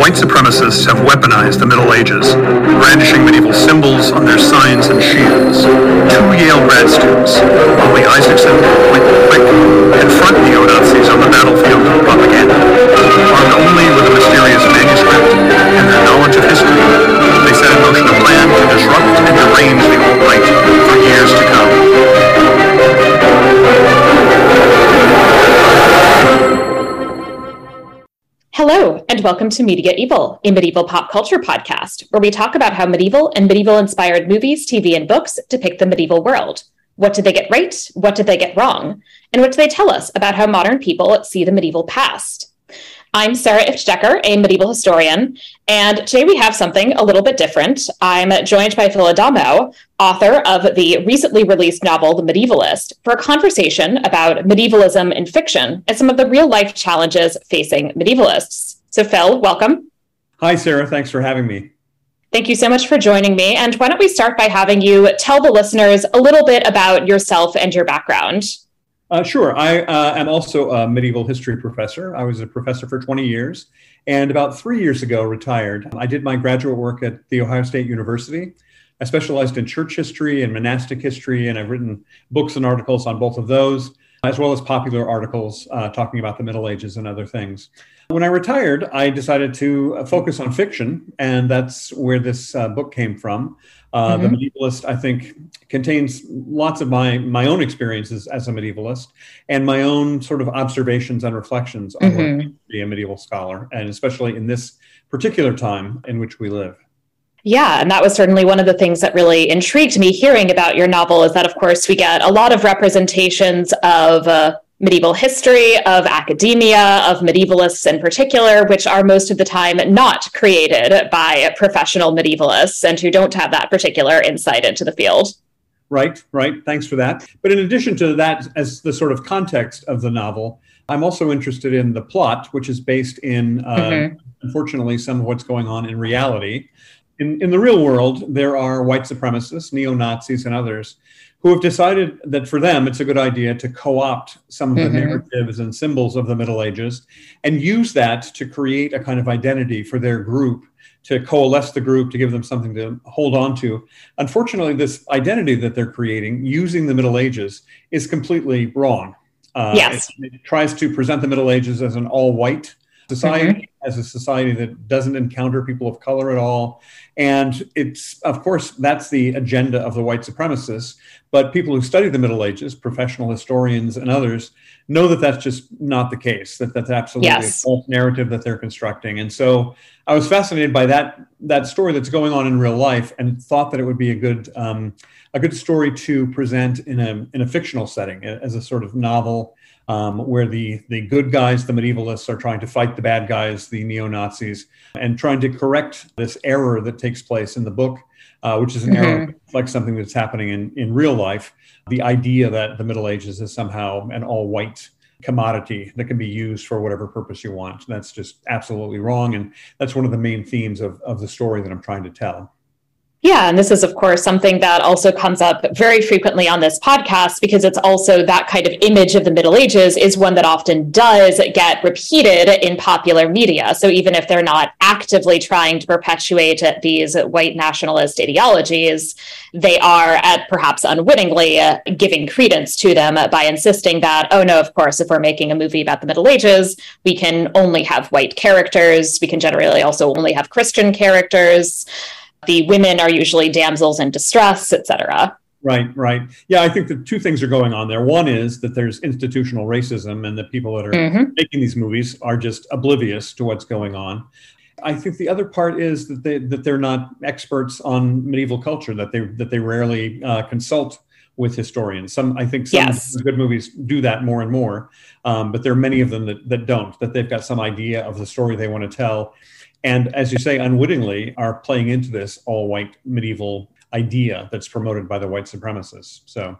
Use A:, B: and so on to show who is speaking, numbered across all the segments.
A: White supremacists have weaponized the Middle Ages, brandishing medieval symbols on their signs and shields. Two Yale grad students, Molly Isaacson and Quentin Quint, confront neo-Nazis on the battlefield of propaganda. Armed only with a mysterious manuscript and their knowledge of history, and
B: welcome to Media Evil, a medieval pop culture podcast, where we talk about how medieval and medieval inspired movies, TV, and books depict the medieval world. What did they get right? What did they get wrong? And what do they tell us about how modern people see the medieval past? I'm Sarah Ifft Decker, a medieval historian, and today we have something a little bit different. I'm joined by Phil Adamo, author of the recently released novel The Medievalist, for a conversation about medievalism in fiction and some of the real life challenges facing medievalists. So, Phil, welcome.
C: Hi, Sarah. Thanks for having me.
B: Thank you so much for joining me. And why don't we start by having you tell the listeners a little bit about yourself and your background?
C: Uh, sure. I uh, am also a medieval history professor. I was a professor for 20 years and about three years ago retired. I did my graduate work at The Ohio State University. I specialized in church history and monastic history, and I've written books and articles on both of those, as well as popular articles uh, talking about the Middle Ages and other things. When I retired, I decided to focus on fiction, and that's where this uh, book came from. Uh, mm-hmm. The Medievalist, I think, contains lots of my my own experiences as a medievalist and my own sort of observations and reflections on mm-hmm. what to be a medieval scholar, and especially in this particular time in which we live.
B: Yeah, and that was certainly one of the things that really intrigued me hearing about your novel is that, of course, we get a lot of representations of uh, medieval history, of academia, of medievalists in particular, which are most of the time not created by professional medievalists and who don't have that particular insight into the field.
C: Right, right. Thanks for that. But in addition to that, as the sort of context of the novel, I'm also interested in the plot, which is based in, uh, mm-hmm. unfortunately, some of what's going on in reality. In, in the real world, there are white supremacists, neo Nazis, and others who have decided that for them it's a good idea to co-opt some of the mm-hmm. narratives and symbols of the Middle Ages and use that to create a kind of identity for their group, to coalesce the group, to give them something to hold on to. Unfortunately, this identity that they're creating using the Middle Ages is completely wrong.
B: Uh, yes.
C: It, it, tries to present the Middle Ages as an all-white society, mm-hmm. as a society that doesn't encounter people of color at all. And it's, of course, that's the agenda of the white supremacists. But people who study the Middle Ages, professional historians and others, know that that's just not the case. That that's absolutely yes. a false narrative that they're constructing. And so I was fascinated by that that story that's going on in real life, and thought that it would be a good um, a good story to present in a in a fictional setting as a sort of novel. Um, where the the good guys, the medievalists, are trying to fight the bad guys, the neo Nazis, and trying to correct this error that takes place in the book uh, which is an mm-hmm. error like something that's happening in, in real life. The idea that the Middle Ages is somehow an all white commodity that can be used for whatever purpose you want. That's just absolutely wrong. And that's one of the main themes of, of the story that I'm trying to tell.
B: Yeah, and this is, of course, something that also comes up very frequently on this podcast because it's also that kind of image of the Middle Ages is one that often does get repeated in popular media. So even if they're not actively trying to perpetuate these white nationalist ideologies, they are, at perhaps unwittingly, uh, giving credence to them by insisting that, oh no, of course, if we're making a movie about the Middle Ages, we can only have white characters. We can generally also only have Christian characters the women are usually damsels in distress, etc.
C: Right, right. Yeah, I think the two things are going on there. One is that there's institutional racism, and the people that are mm-hmm. making these movies are just oblivious to what's going on. I think the other part is that they that they're not experts on medieval culture. That they that they rarely uh, consult with historians. Some I think some yes. good movies do that more and more, um, but there are many of them that that don't. That they've got some idea of the story they want to tell, and as you say, unwittingly are playing into this all white medieval idea that's promoted by the white supremacists. So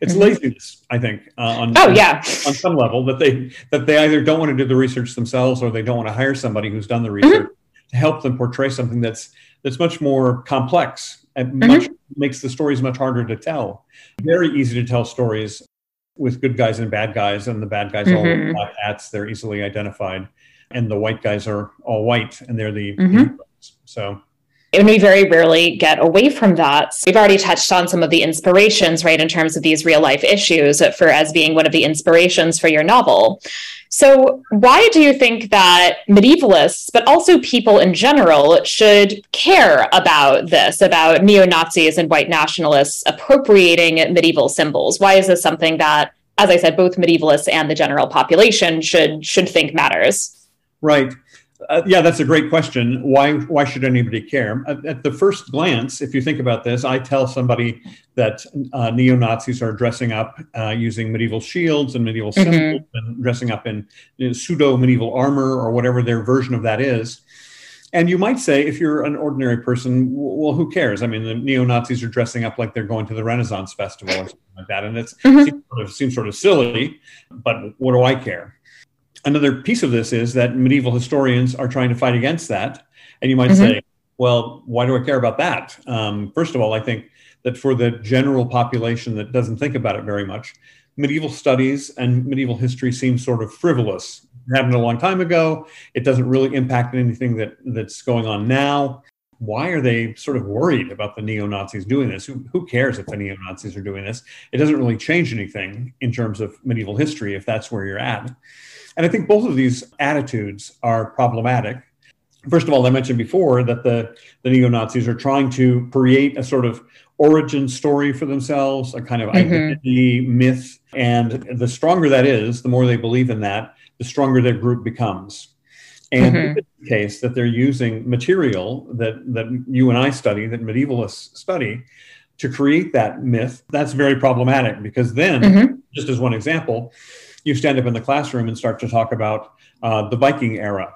C: it's mm-hmm. laziness, I think, uh, on
B: oh yeah,
C: on some level that they that they either don't want to do the research themselves or they don't want to hire somebody who's done the research mm-hmm. to help them portray something that's that's much more complex and mm-hmm. much makes the stories much harder to tell. Very easy to tell stories with good guys and bad guys, and the bad guys all mm-hmm. black hats. They're easily identified. And the white guys are all white and they're the, mm-hmm. so
B: and we very rarely get away from that. We've already touched on some of the inspirations, right, in terms of these real life issues for as being one of the inspirations for your novel. So, why do you think that medievalists, but also people in general, should care about this, about neo Nazis and white nationalists appropriating medieval symbols? Why is this something that, as I said, both medievalists and the general population should should think matters?
C: Right. Uh, yeah, that's a great question. Why why should anybody care? At, at, the first glance, if you think about this, I tell somebody that uh, neo Nazis are dressing up uh, using medieval shields and medieval mm-hmm. symbols and dressing up in you know, pseudo medieval armor or whatever their version of that is. And you might say, if you're an ordinary person, well, who cares? I mean, the neo Nazis are dressing up like they're going to the Renaissance Festival or something like that, and it mm-hmm. seems, sort of, seems sort of silly. But what do I care? Another piece of this is that medieval historians are trying to fight against that. And you might mm-hmm. say, well, why do I care about that? Um, first of all, I think that for the general population that doesn't think about it very much, medieval studies and medieval history seem sort of frivolous. It happened a long time ago. It doesn't really impact anything that, that's going on now. Why are they sort of worried about the neo Nazis doing this? Who, who cares if the neo Nazis are doing this? It doesn't really change anything in terms of medieval history if that's where you're at. And I think both of these attitudes are problematic. First of all, I mentioned before that the, the neo Nazis are trying to create a sort of origin story for themselves, a kind of mm-hmm. identity myth. And the stronger that is, the more they believe in that, the stronger their group becomes. And mm-hmm. in the case that they're using material that, that you and I study, that medievalists study, to create that myth, that's very problematic because then, mm-hmm. just as one example, you stand up in the classroom and start to talk about uh, the Viking era,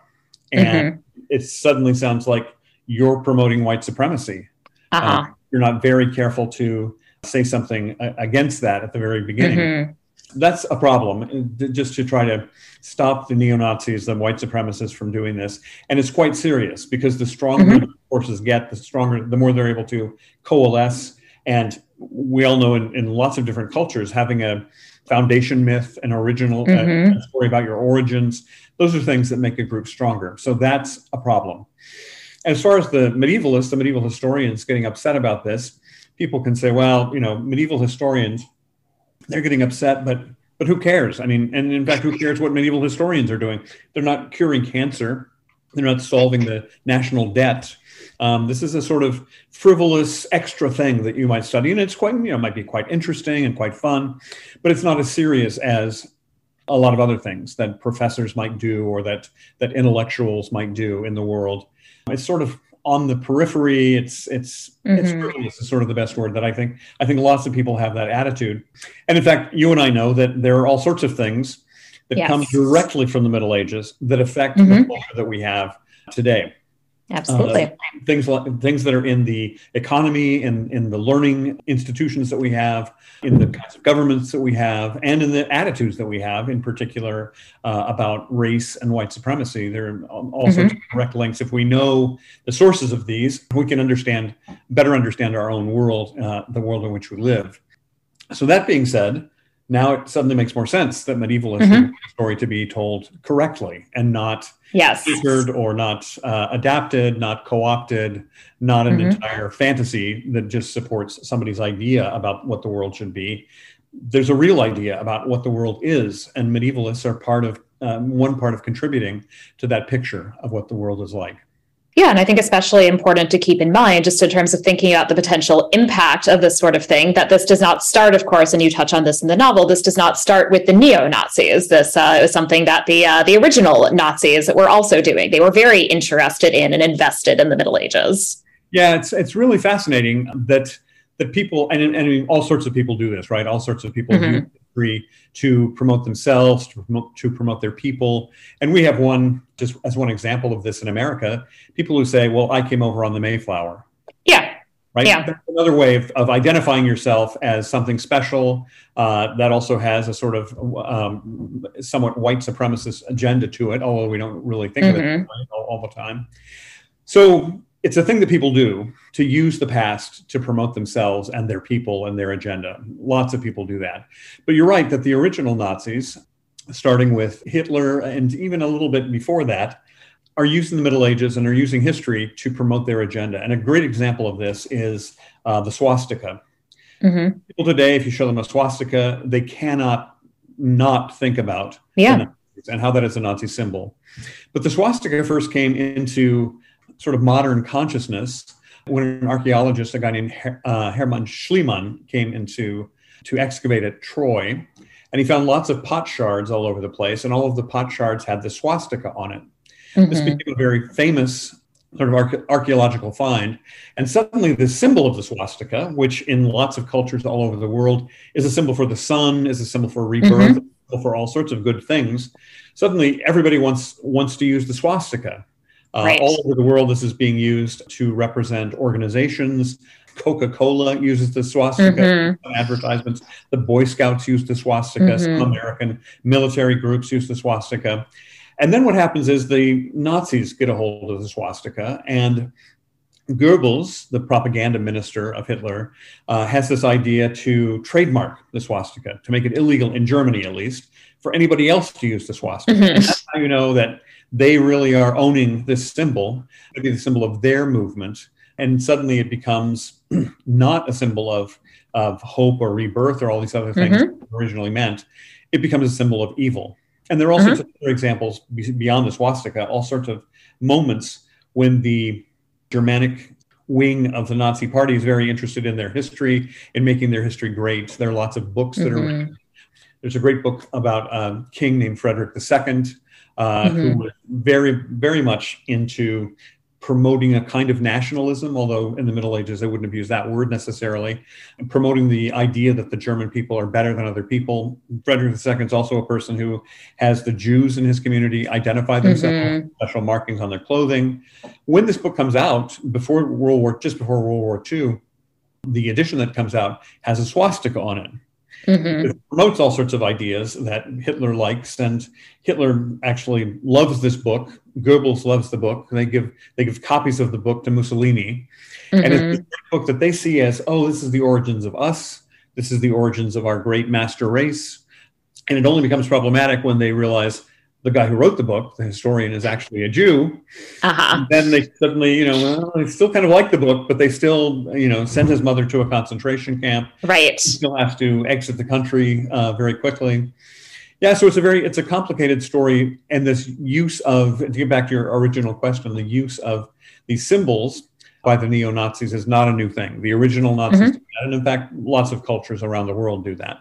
C: and mm-hmm. it suddenly sounds like you're promoting white supremacy. Uh-huh. Uh, you're not very careful to say something against that at the very beginning. Mm-hmm. That's a problem, just to try to stop the neo Nazis, the white supremacists from doing this. And it's quite serious because the stronger mm-hmm. the forces get, the stronger, the more they're able to coalesce. And we all know in, in lots of different cultures, having a foundation myth, an original uh, mm-hmm. uh, story about your origins. Those are things that make a group stronger. So that's a problem. As far as the medievalists, the medieval historians getting upset about this, people can say, well, you know, medieval historians, they're getting upset, but but who cares? I mean, and in fact, who cares what medieval historians are doing? They're not curing cancer. They're not solving the national debt. Um, this is a sort of frivolous extra thing that you might study, and it's quite, you know, might be quite interesting and quite fun, but it's not as serious as a lot of other things that professors might do or that that intellectuals might do in the world. It's sort of on the periphery. It's it's mm-hmm. it's frivolous is sort of the best word that I think. I think lots of people have that attitude, and in fact, you and I know that there are all sorts of things that yes. come directly from the Middle Ages that affect mm-hmm. the culture that we have today.
B: Absolutely. Uh,
C: things like things that are in the economy and in, in the learning institutions that we have, in the kinds of governments that we have, and in the attitudes that we have, in particular uh, about race and white supremacy. There are all mm-hmm. sorts of direct links. If we know the sources of these, we can understand better understand our own world, uh, the world in which we live. So that being said, now it suddenly makes more sense that medieval is mm-hmm. a story to be told correctly and not
B: yes.
C: or not uh, adapted, not co-opted, not an mm-hmm. entire fantasy that just supports somebody's idea about what the world should be. There's a real idea about what the world is, and medievalists are part of um, one part of contributing to that picture of what the world is like.
B: Yeah, and I think especially important to keep in mind, just in terms of thinking about the potential impact of this sort of thing, that this does not start, of course, and you touch on this in the novel. This does not start with the neo Nazis. This uh, is something that the uh, the original Nazis were also doing. They were very interested in and invested in the Middle Ages.
C: Yeah, it's it's really fascinating that that people and, and all sorts of people do this, right? All sorts of people mm-hmm free to promote themselves, to promote, to promote their people. And we have one, just as one example of this in America, people who say, well, I came over on the Mayflower.
B: Yeah.
C: Right.
B: Yeah.
C: That's another way of, of identifying yourself as something special uh, that also has a sort of um, somewhat white supremacist agenda to it, although we don't really think mm-hmm. of it mm-hmm. all, all the time. So it's a thing that people do to use the past to promote themselves and their people and their agenda. Lots of people do that. But you're right that the original Nazis starting with Hitler and even a little bit before that, are using the Middle Ages and are using history to promote their agenda. And a great example of this is uh, the swastika. Mm-hmm. People today, if you show them a swastika, they cannot not think about
B: yeah.
C: and how that is a Nazi symbol. But the swastika first came into sort of modern consciousness when an archaeologist, a guy named Her- uh, Hermann Schliemann, came into to excavate at Troy, and he found lots of pot shards all over the place, and all of the pot shards had the swastika on it. Mm-hmm. This became a very famous sort of arche- archaeological find. And suddenly, the symbol of the swastika, which in lots of cultures all over the world is a symbol for the sun, is a symbol for rebirth, mm-hmm. for all sorts of good things. Suddenly, everybody wants wants to use the swastika. Uh, right. All over the world, this is being used to represent organizations. Coca Cola uses the swastika mm-hmm. advertisements. The Boy Scouts use the swastika. Mm-hmm. Some American military groups use the swastika. And then what happens is the Nazis get a hold of the swastika, and Goebbels, the propaganda minister of Hitler, uh, has this idea to trademark the swastika, to make it illegal in Germany at least, for anybody else to use the swastika. Mm-hmm. that's how you know that they really are owning this symbol, to be the symbol of their movement. And suddenly it becomes not a symbol of, of hope or rebirth or all these other things mm-hmm. originally meant. It becomes a symbol of evil. And there are also uh-huh. other examples beyond the swastika, all sorts of moments when the Germanic wing of the Nazi party is very interested in their history and making their history great. There are lots of books that mm-hmm. are written. There's a great book about a king named Frederick II, uh, mm-hmm. who was very, very much into promoting a kind of nationalism, although in the Middle Ages they wouldn't have used that word necessarily, promoting the idea that the German people are better than other people. Frederick II is also a person who has the Jews in his community identify themselves mm-hmm. special markings on their clothing. When this book comes out, before World War, just before World War II, the edition that comes out has a swastika on it. Mm-hmm. It promotes all sorts of ideas that Hitler likes, and Hitler actually loves this book. Goebbels loves the book. They give they give copies of the book to Mussolini, mm-hmm. and it's a book that they see as, oh, this is the origins of us. This is the origins of our great master race, and it only becomes problematic when they realize the guy who wrote the book, the historian, is actually a Jew. Uh-huh. Then they suddenly, you know, well, they still kind of like the book, but they still, you know, send his mother to a concentration camp.
B: Right.
C: He still has to exit the country uh, very quickly. Yeah, so it's a very it's a complicated story, and this use of to get back to your original question, the use of these symbols by the neo Nazis is not a new thing. The original Nazis, mm-hmm. and in fact, lots of cultures around the world do that.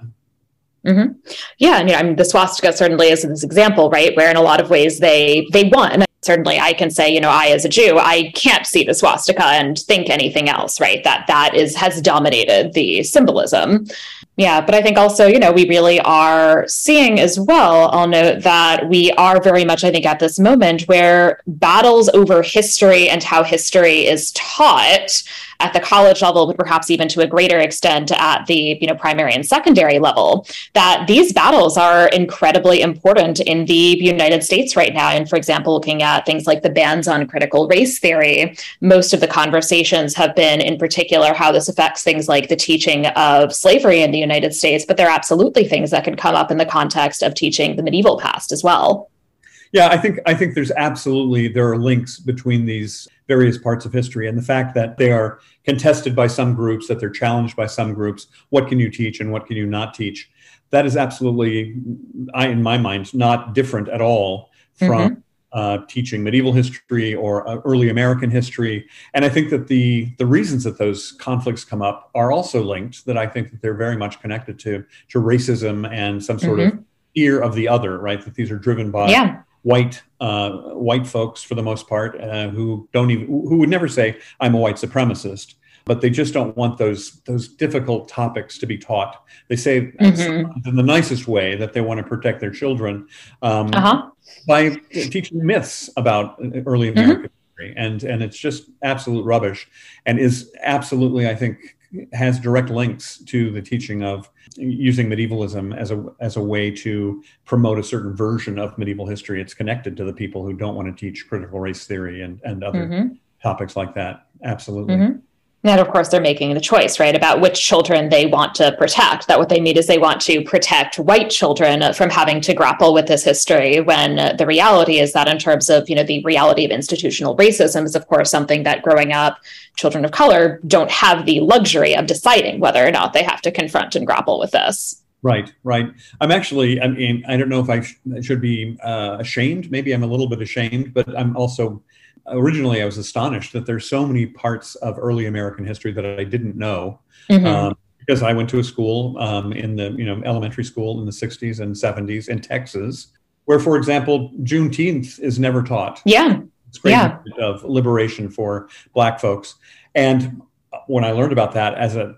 B: Mm-hmm. Yeah, and you know, I mean, the swastika certainly is this example, right? Where in a lot of ways they they won. And certainly, I can say, you know, I as a Jew, I can't see the swastika and think anything else, right? That that is has dominated the symbolism. Yeah, but I think also, you know, we really are seeing as well. I'll note that we are very much, I think, at this moment where battles over history and how history is taught at the college level, but perhaps even to a greater extent at the you know primary and secondary level, that these battles are incredibly important in the United States right now. And for example, looking at things like the bans on critical race theory, most of the conversations have been in particular how this affects things like the teaching of slavery in the United States, but there are absolutely things that can come up in the context of teaching the medieval past as well.
C: Yeah, I think I think there's absolutely there are links between these various parts of history and the fact that they are contested by some groups, that they're challenged by some groups. What can you teach and what can you not teach? That is absolutely, I in my mind, not different at all from. Mm-hmm. Uh, teaching medieval history or uh, early American history, and I think that the the reasons that those conflicts come up are also linked. That I think that they're very much connected to to racism and some sort mm-hmm. of fear of the other. Right, that these are driven by
B: yeah
C: white uh, white folks for the most part uh, who don't even who would never say I'm a white supremacist, but they just don't want those those difficult topics to be taught. They say mm-hmm. in the nicest way that they want to protect their children um, uh-huh. by teaching myths about early mm-hmm. American mm-hmm. history, and and it's just absolute rubbish, and is absolutely I think has direct links to the teaching of using medievalism as a as a way to promote a certain version of medieval history. It's connected to the people who don't want to teach critical race theory and and other mm-hmm. topics like that. Absolutely.
B: Mm-hmm. And of course, they're making the choice, right, about which children they want to protect. That what they need is they want to protect white children from having to grapple with this history. When the reality is that, in terms of you know the reality of institutional racism, is of course something that growing up, children of color don't have the luxury of deciding whether or not they have to confront and grapple with this.
C: Right, right. I'm actually, I mean, I don't know if I sh- should be uh, ashamed. Maybe I'm a little bit ashamed, but I'm also originally I was astonished that there's so many parts of early American history that I didn't know. Mm-hmm. Um, because I went to a school um, in the you know elementary school in the 60s and 70s in Texas, where, for example, Juneteenth is never taught.
B: Yeah,
C: it's great
B: yeah.
C: of liberation for Black folks. And when I learned about that as a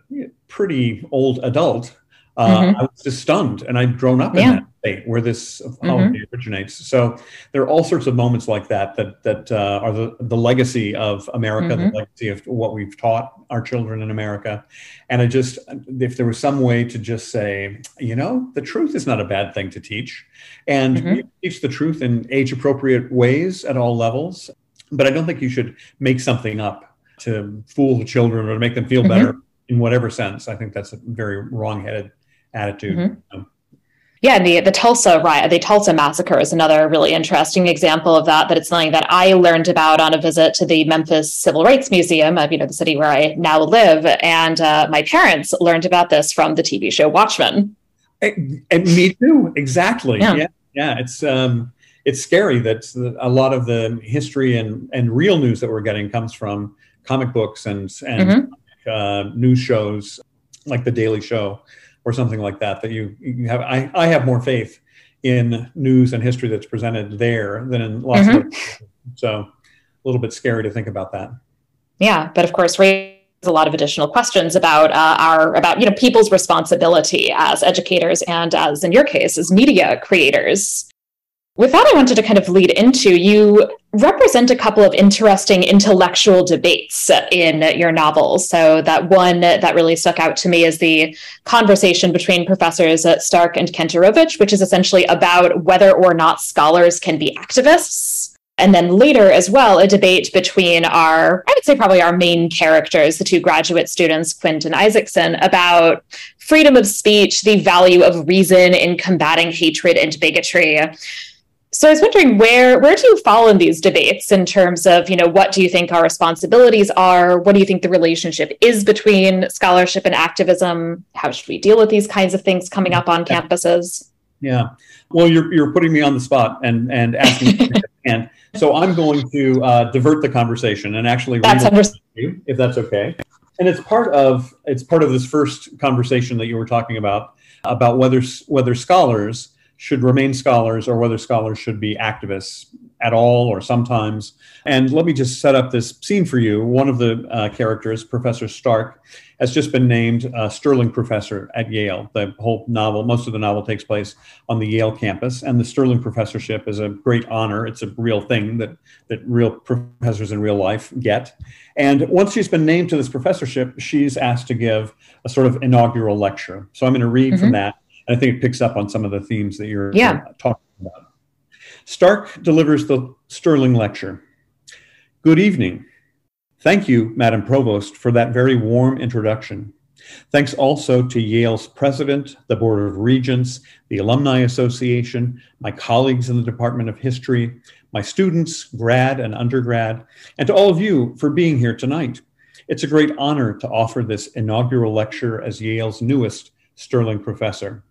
C: pretty old adult, uh, mm-hmm. I was just stunned, and I'd grown up yeah. in that state where this holiday mm-hmm. originates. So there are all sorts of moments like that that that uh, are the the legacy of America, mm-hmm. the legacy of what we've taught our children in America. And I just, if there was some way to just say, you know, the truth is not a bad thing to teach, and mm-hmm. teach the truth in age appropriate ways at all levels. But I don't think you should make something up to fool the children or to make them feel better mm-hmm. in whatever sense. I think that's a very wrong-headed attitude. Mm-hmm.
B: Yeah, the the Tulsa riot, the Tulsa massacre is another really interesting example of that. That it's something that I learned about on a visit to the Memphis Civil Rights Museum of you know the city where I now live, and uh, my parents learned about this from the TV show Watchmen.
C: And, and me too, exactly. Yeah, yeah, yeah. It's um, it's scary that a lot of the history and and real news that we're getting comes from comic books and and mm-hmm. uh, news shows like the Daily Show or something like that that you, you have I, I have more faith in news and history that's presented there than in lots mm-hmm. of so a little bit scary to think about that.
B: Yeah but of course raise a lot of additional questions about uh, our about you know people's responsibility as educators and as in your case as media creators with that, I wanted to kind of lead into you represent a couple of interesting intellectual debates in your novels. So, that one that really stuck out to me is the conversation between professors Stark and Kantorovich, which is essentially about whether or not scholars can be activists. And then later as well, a debate between our, I would say probably our main characters, the two graduate students, Quint and Isaacson, about freedom of speech, the value of reason in combating hatred and bigotry. So I was wondering where where do you fall in these debates in terms of you know what do you think our responsibilities are? What do you think the relationship is between scholarship and activism? How should we deal with these kinds of things coming up on campuses?
C: Yeah, well, you're you're putting me on the spot and and asking, and so I'm going to uh, divert the conversation and actually
B: that's
C: read you, if that's okay. And it's part of it's part of this first conversation that you were talking about about whether whether scholars should remain scholars or whether scholars should be activists at all or sometimes. And let me just set up this scene for you. One of the uh, characters, Professor Stark, has just been named uh, Sterling Professor at Yale. The whole novel, most of the novel takes place on the Yale campus, and the Sterling Professorship is a great honor. It's a real thing that, that real professors in real life get. And once she's been named to this professorship, she's asked to give a sort of inaugural lecture. So I'm going to read mm-hmm. from that and I think it picks up on some of the themes that you're
B: yeah.
C: talking about. Stark delivers the Sterling lecture. Good evening. Thank you, Madam Provost, for that very warm introduction. Thanks also to Yale's president, the Board of Regents, the Alumni Association, my colleagues in the Department of History, my students, grad and undergrad, and to all of you for being here tonight. It's a great honor to offer this inaugural lecture as Yale's newest Sterling professor.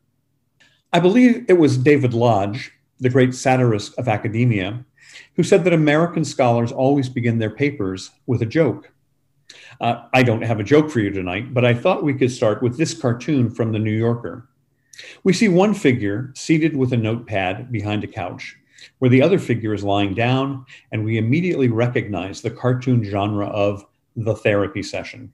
C: I believe it was David Lodge, the great satirist of academia, who said that American scholars always begin their papers with a joke. Uh, I don't have a joke for you tonight, but I thought we could start with this cartoon from The New Yorker. We see one figure seated with a notepad behind a couch, where the other figure is lying down, and we immediately recognize the cartoon genre of the therapy session.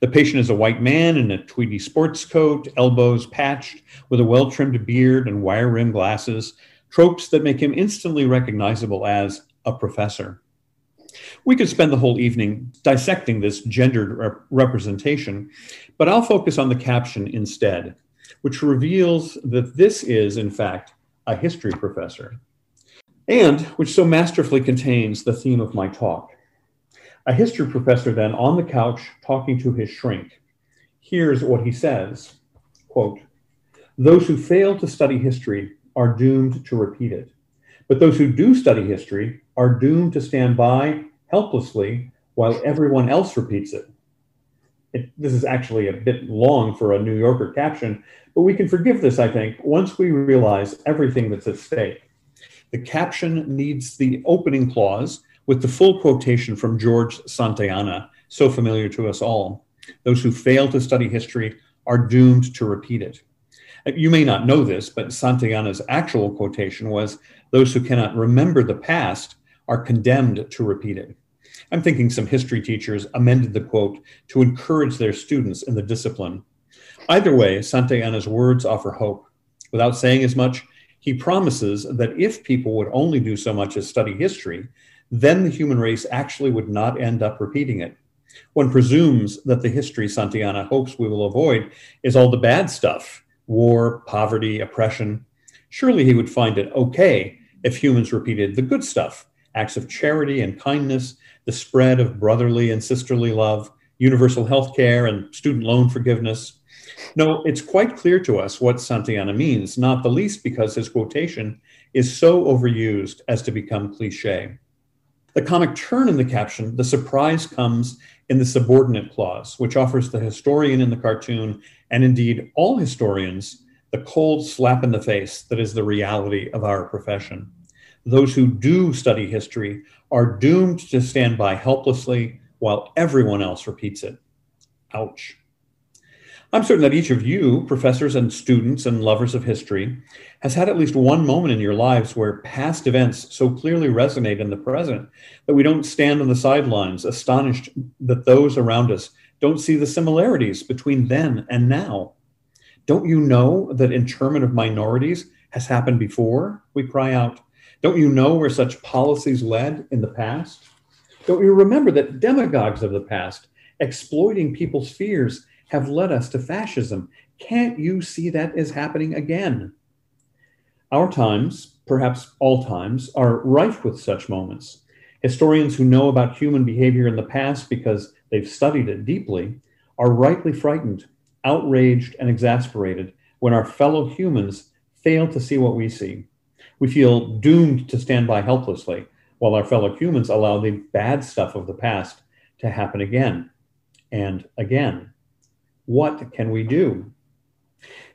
C: The patient is a white man in a tweedy sports coat, elbows patched, with a well trimmed beard and wire rimmed glasses, tropes that make him instantly recognizable as a professor. We could spend the whole evening dissecting this gendered rep- representation, but I'll focus on the caption instead, which reveals that this is, in fact, a history professor, and which so masterfully contains the theme of my talk A history professor then on the couch talking to his shrink. Here's what he says quote, Those who fail to study history are doomed to repeat it. But those who do study history are doomed to stand by helplessly while everyone else repeats it. it. This is actually a bit long for a New Yorker caption, but we can forgive this, I think, once we realize everything that's at stake. The caption needs the opening clause with the full quotation from George Santayana, so familiar to us all. Those who fail to study history are doomed to repeat it. Uh, you may not know this, but Santayana's actual quotation was Those who cannot remember the past are condemned to repeat it. I'm thinking some history teachers amended the quote to encourage their students in the discipline. Either way, Santayana's words offer hope. Without saying as much, he promises that if people would only do so much as study history, then the human race actually would not end up repeating it. One presumes that the history Santayana hopes we will avoid is all the bad stuff war, poverty, oppression. Surely he would find it okay if humans repeated the good stuff acts of charity and kindness, the spread of brotherly and sisterly love, universal health care, and student loan forgiveness. No, it's quite clear to us what Santayana means, not the least because his quotation is so overused as to become cliche. The comic turn in the caption, the surprise comes in the subordinate clause, which offers the historian in the cartoon, and indeed all historians, the cold slap in the face that is the reality of our profession. Those who do study history are doomed to stand by helplessly while everyone else repeats it. Ouch. I'm certain that each of you, professors and students and lovers of history, has had at least one moment in your lives where past events so clearly resonate in the present that we don't stand on the sidelines astonished that those around us don't see the similarities between then and now. Don't you know that internment of minorities has happened before? We cry out. Don't you know where such policies led in the past? Don't you remember that demagogues of the past, exploiting people's fears, have led us to fascism. Can't you see that is happening again? Our times, perhaps all times, are rife with such moments. Historians who know about human behavior in the past because they've studied it deeply are rightly frightened, outraged, and exasperated when our fellow humans fail to see what we see. We feel doomed to stand by helplessly while our fellow humans allow the bad stuff of the past to happen again and again what can we do?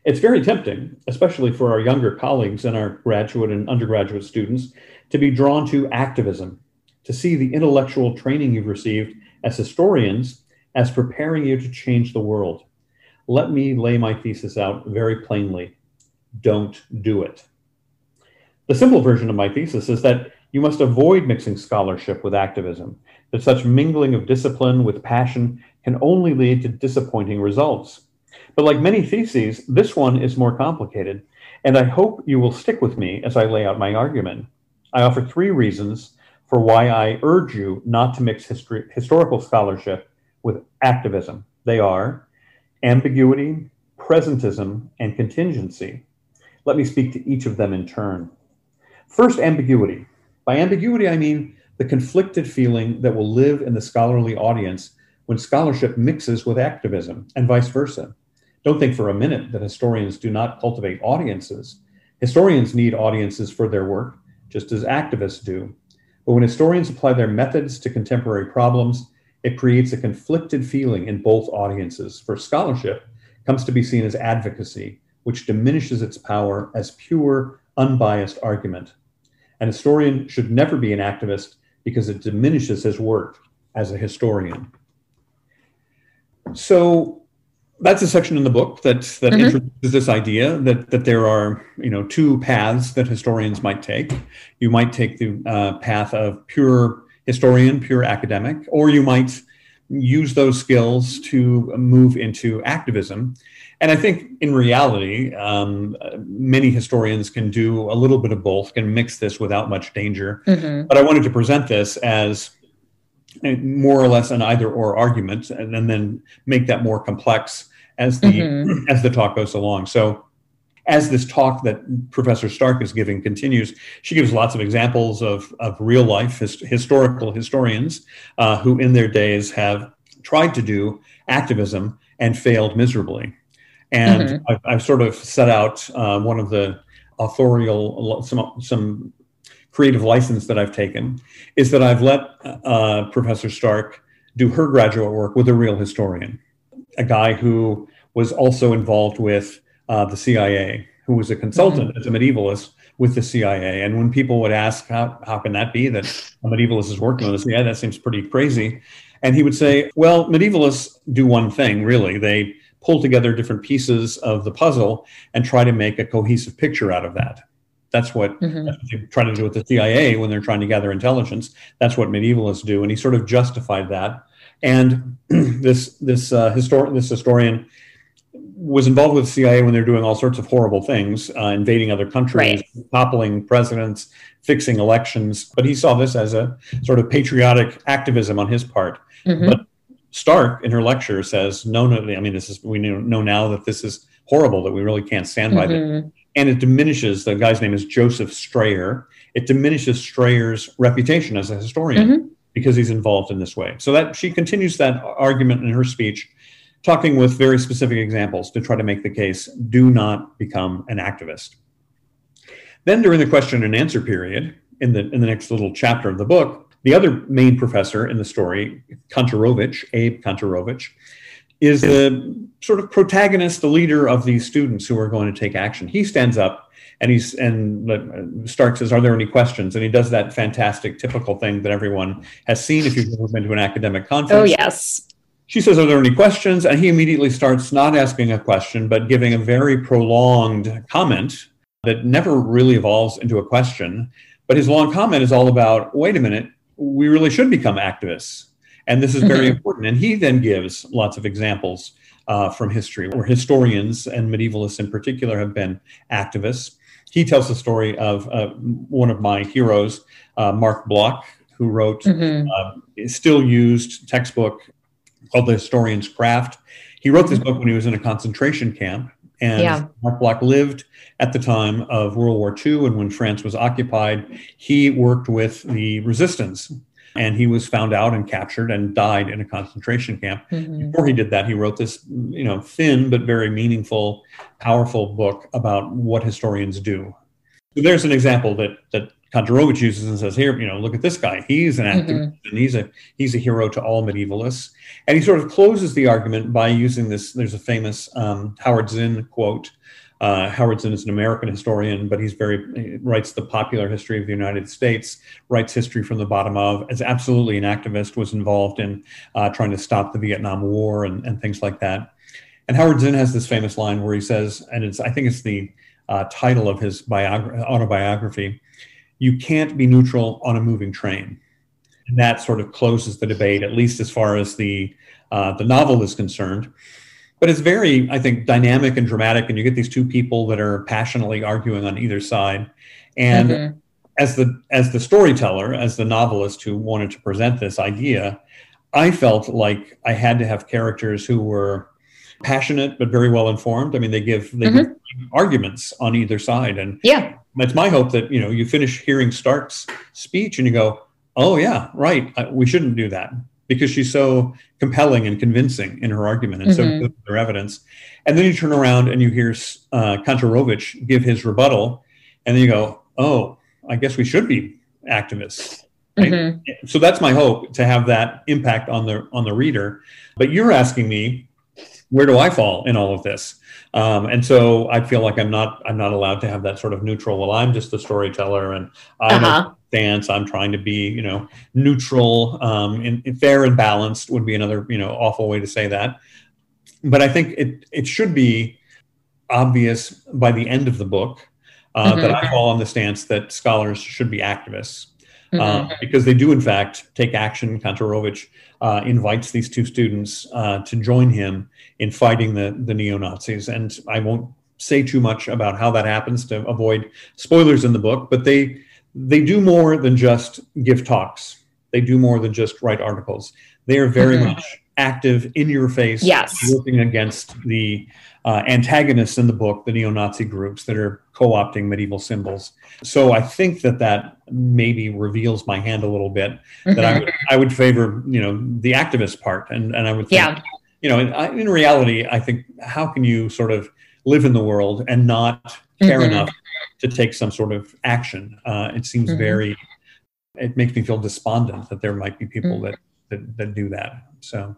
C: It's very tempting, especially for our younger colleagues and our graduate and undergraduate students, to be drawn to activism, to see the intellectual training you've received as historians as preparing you to change the world. Let me lay my thesis out very plainly. Don't do it. The simple version of my thesis is that you must avoid mixing scholarship with activism, that such mingling of discipline with passion can only lead to disappointing results. But like many theses, this one is more complicated, and I hope you will stick with me as I lay out my argument. I offer three reasons for why I urge you not to mix history, historical scholarship with activism. They are ambiguity, presentism, and contingency. Let me speak to each of them in turn. First, ambiguity. By ambiguity, I mean the conflicted feeling that will live in the scholarly audience when scholarship mixes with activism and vice versa. Don't think for a minute that historians do not cultivate audiences. Historians need audiences for their work, just as activists do. But when historians apply their methods to contemporary problems, it creates a conflicted feeling in both audiences. For scholarship comes to be seen as advocacy, which diminishes its power as pure, unbiased argument. An historian should never be an activist because it diminishes his work as a historian. So that's a section in the book that that mm-hmm. introduces this idea that that there are you know two paths that historians might take. You might take the uh, path of pure historian, pure academic, or you might use those skills to move into activism. And I think in reality, um, many historians can do a little bit of both, can mix this without much danger. Mm-hmm. But I wanted to present this as more or less an either or argument and, then make that more complex as the mm-hmm. as the talk goes along so as this talk that Professor Stark is giving continues, she gives lots of examples of, of real life his, historical historians uh, who, in their days, have tried to do activism and failed miserably. And mm-hmm. I've, I've, sort of set out uh, one of the authorial, some, some creative license that I've taken is that I've let uh, Professor Stark do her graduate work with a real historian, a guy who was also involved with uh, the CIA, who was a consultant mm-hmm. as a medievalist with the CIA. And when people would ask, how, how can that be that a medievalist is working with the CIA? That seems pretty crazy. And he would say, well, medievalists do one thing, really. They pull together different pieces of the puzzle and try to make a cohesive picture out of that. That's what, mm-hmm. that's what they try to do with the CIA when they're trying to gather intelligence. That's what medievalists do, and he sort of justified that. And this this uh, histor- this historian was involved with the CIA when they're doing all sorts of horrible things, uh, invading other countries, right. toppling presidents, fixing elections. But he saw this as a sort of patriotic activism on his part. Mm-hmm. But Stark, in her lecture, says, "No, no. I mean, this is we know now that this is horrible. That we really can't stand by mm-hmm. this." And it diminishes the guy's name is Joseph Strayer. It diminishes Strayer's reputation as a historian mm-hmm. because he's involved in this way. So that she continues that argument in her speech, talking with very specific examples to try to make the case: do not become an activist. Then during the question and answer period in the in the next little chapter of the book, the other main professor in the story, Kantorovich, Abe Kantorovich, is the sort of protagonist, the leader of these students who are going to take action. He stands up and he's and Stark says, "Are there any questions?" And he does that fantastic, typical thing that everyone has seen if you've ever been to an academic conference.
B: Oh yes.
C: She says, "Are there any questions?" And he immediately starts not asking a question, but giving a very prolonged comment that never really evolves into a question. But his long comment is all about, "Wait a minute, we really should become activists." And this is very important. And he then gives lots of examples uh, from history where historians and medievalists in particular have been activists. He tells the story of uh, one of my heroes, uh, Marc Bloch, who wrote mm-hmm. Uh, still used textbook called The Historian's Craft. He wrote this book when he was in a concentration camp. And yeah. Marc Bloch lived at the time of World War II, and when France was occupied, he worked with the resistance and he was found out and captured and died in a concentration camp. Mm-hmm. Before he did that, he wrote this, you know, thin but very meaningful, powerful book about what historians do. So there's an example that that Kantorovich uses and says, "Here, you know, look at this guy. He's an activist, mm-hmm. and he's a he's a hero to all medievalists." And he sort of closes the argument by using this. There's a famous um, Howard Zinn quote uh, Howard Zinn is an American historian, but he's very he writes the popular history of the United States, writes history from the bottom of. As absolutely an activist, was involved in uh, trying to stop the Vietnam War and, and things like that. And Howard Zinn has this famous line where he says, and it's I think it's the uh, title of his biog- autobiography: "You can't be neutral on a moving train." And that sort of closes the debate, at least as far as the uh, the novel is concerned but it's very i think dynamic and dramatic and you get these two people that are passionately arguing on either side. And mm-hmm. as the as the storyteller as the novelist who wanted to present this idea i felt like i had to have characters who were passionate but very well informed. I mean they give they mm-hmm. give arguments on either side. And
B: yeah.
C: it's my hope that you know you finish hearing stark's speech and you go oh yeah right. We shouldn't do that because she's so compelling and convincing in her argument and mm-hmm. so good with her evidence. And then you turn around and you hear uh, Kantorovich give his rebuttal, and then you go, "Oh, I guess we should be activists." Right? Mm-hmm. So that's my hope to have that impact on the on the reader. But you're asking me, where do I fall in all of this? Um, and so I feel like I'm not I'm not allowed to have that sort of neutral. Well, I'm just the storyteller, and I uh-huh. Stance. I'm trying to be you know neutral, um, and, and fair and balanced would be another you know awful way to say that. But I think it it should be obvious by the end of the book uh, mm-hmm. that I fall on the stance that scholars should be activists. Uh, mm-hmm. because they do, in fact, take action. Kantorovich uh, invites these two students uh, to join him in fighting the, the neo Nazis. And I won't say too much about how that happens to avoid spoilers in the book, but they they do more than just give talks. They do more than just write articles. They are very mm-hmm. much active, in your face,
B: yes.
C: working against the uh, antagonists in the book, the neo-Nazi groups that are co-opting medieval symbols. So I think that that maybe reveals my hand a little bit. Mm-hmm. That I would, I would favor, you know, the activist part, and and I would think, yeah. you know, in, in reality, I think how can you sort of live in the world and not care mm-hmm. enough to take some sort of action? Uh, it seems mm-hmm. very. It makes me feel despondent that there might be people mm. that, that that do that. So.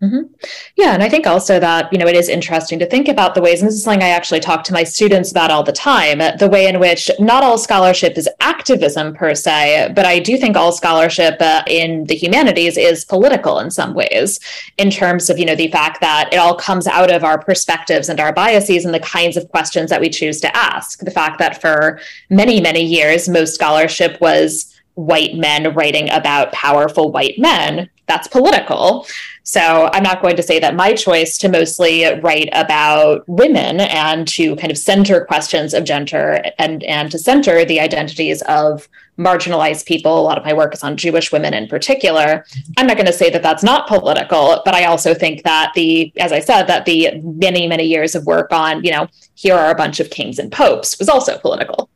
B: Mm-hmm. Yeah, and I think also that you know it is interesting to think about the ways, and this is something I actually talk to my students about all the time. The way in which not all scholarship is activism per se, but I do think all scholarship uh, in the humanities is political in some ways, in terms of you know the fact that it all comes out of our perspectives and our biases and the kinds of questions that we choose to ask. The fact that for many many years most scholarship was white men writing about powerful white men that's political. So I'm not going to say that my choice to mostly write about women and to kind of center questions of gender and, and to center the identities of marginalized people. A lot of my work is on Jewish women in particular. I'm not going to say that that's not political, but I also think that the, as I said, that the many, many years of work on, you know, here are a bunch of kings and popes was also political.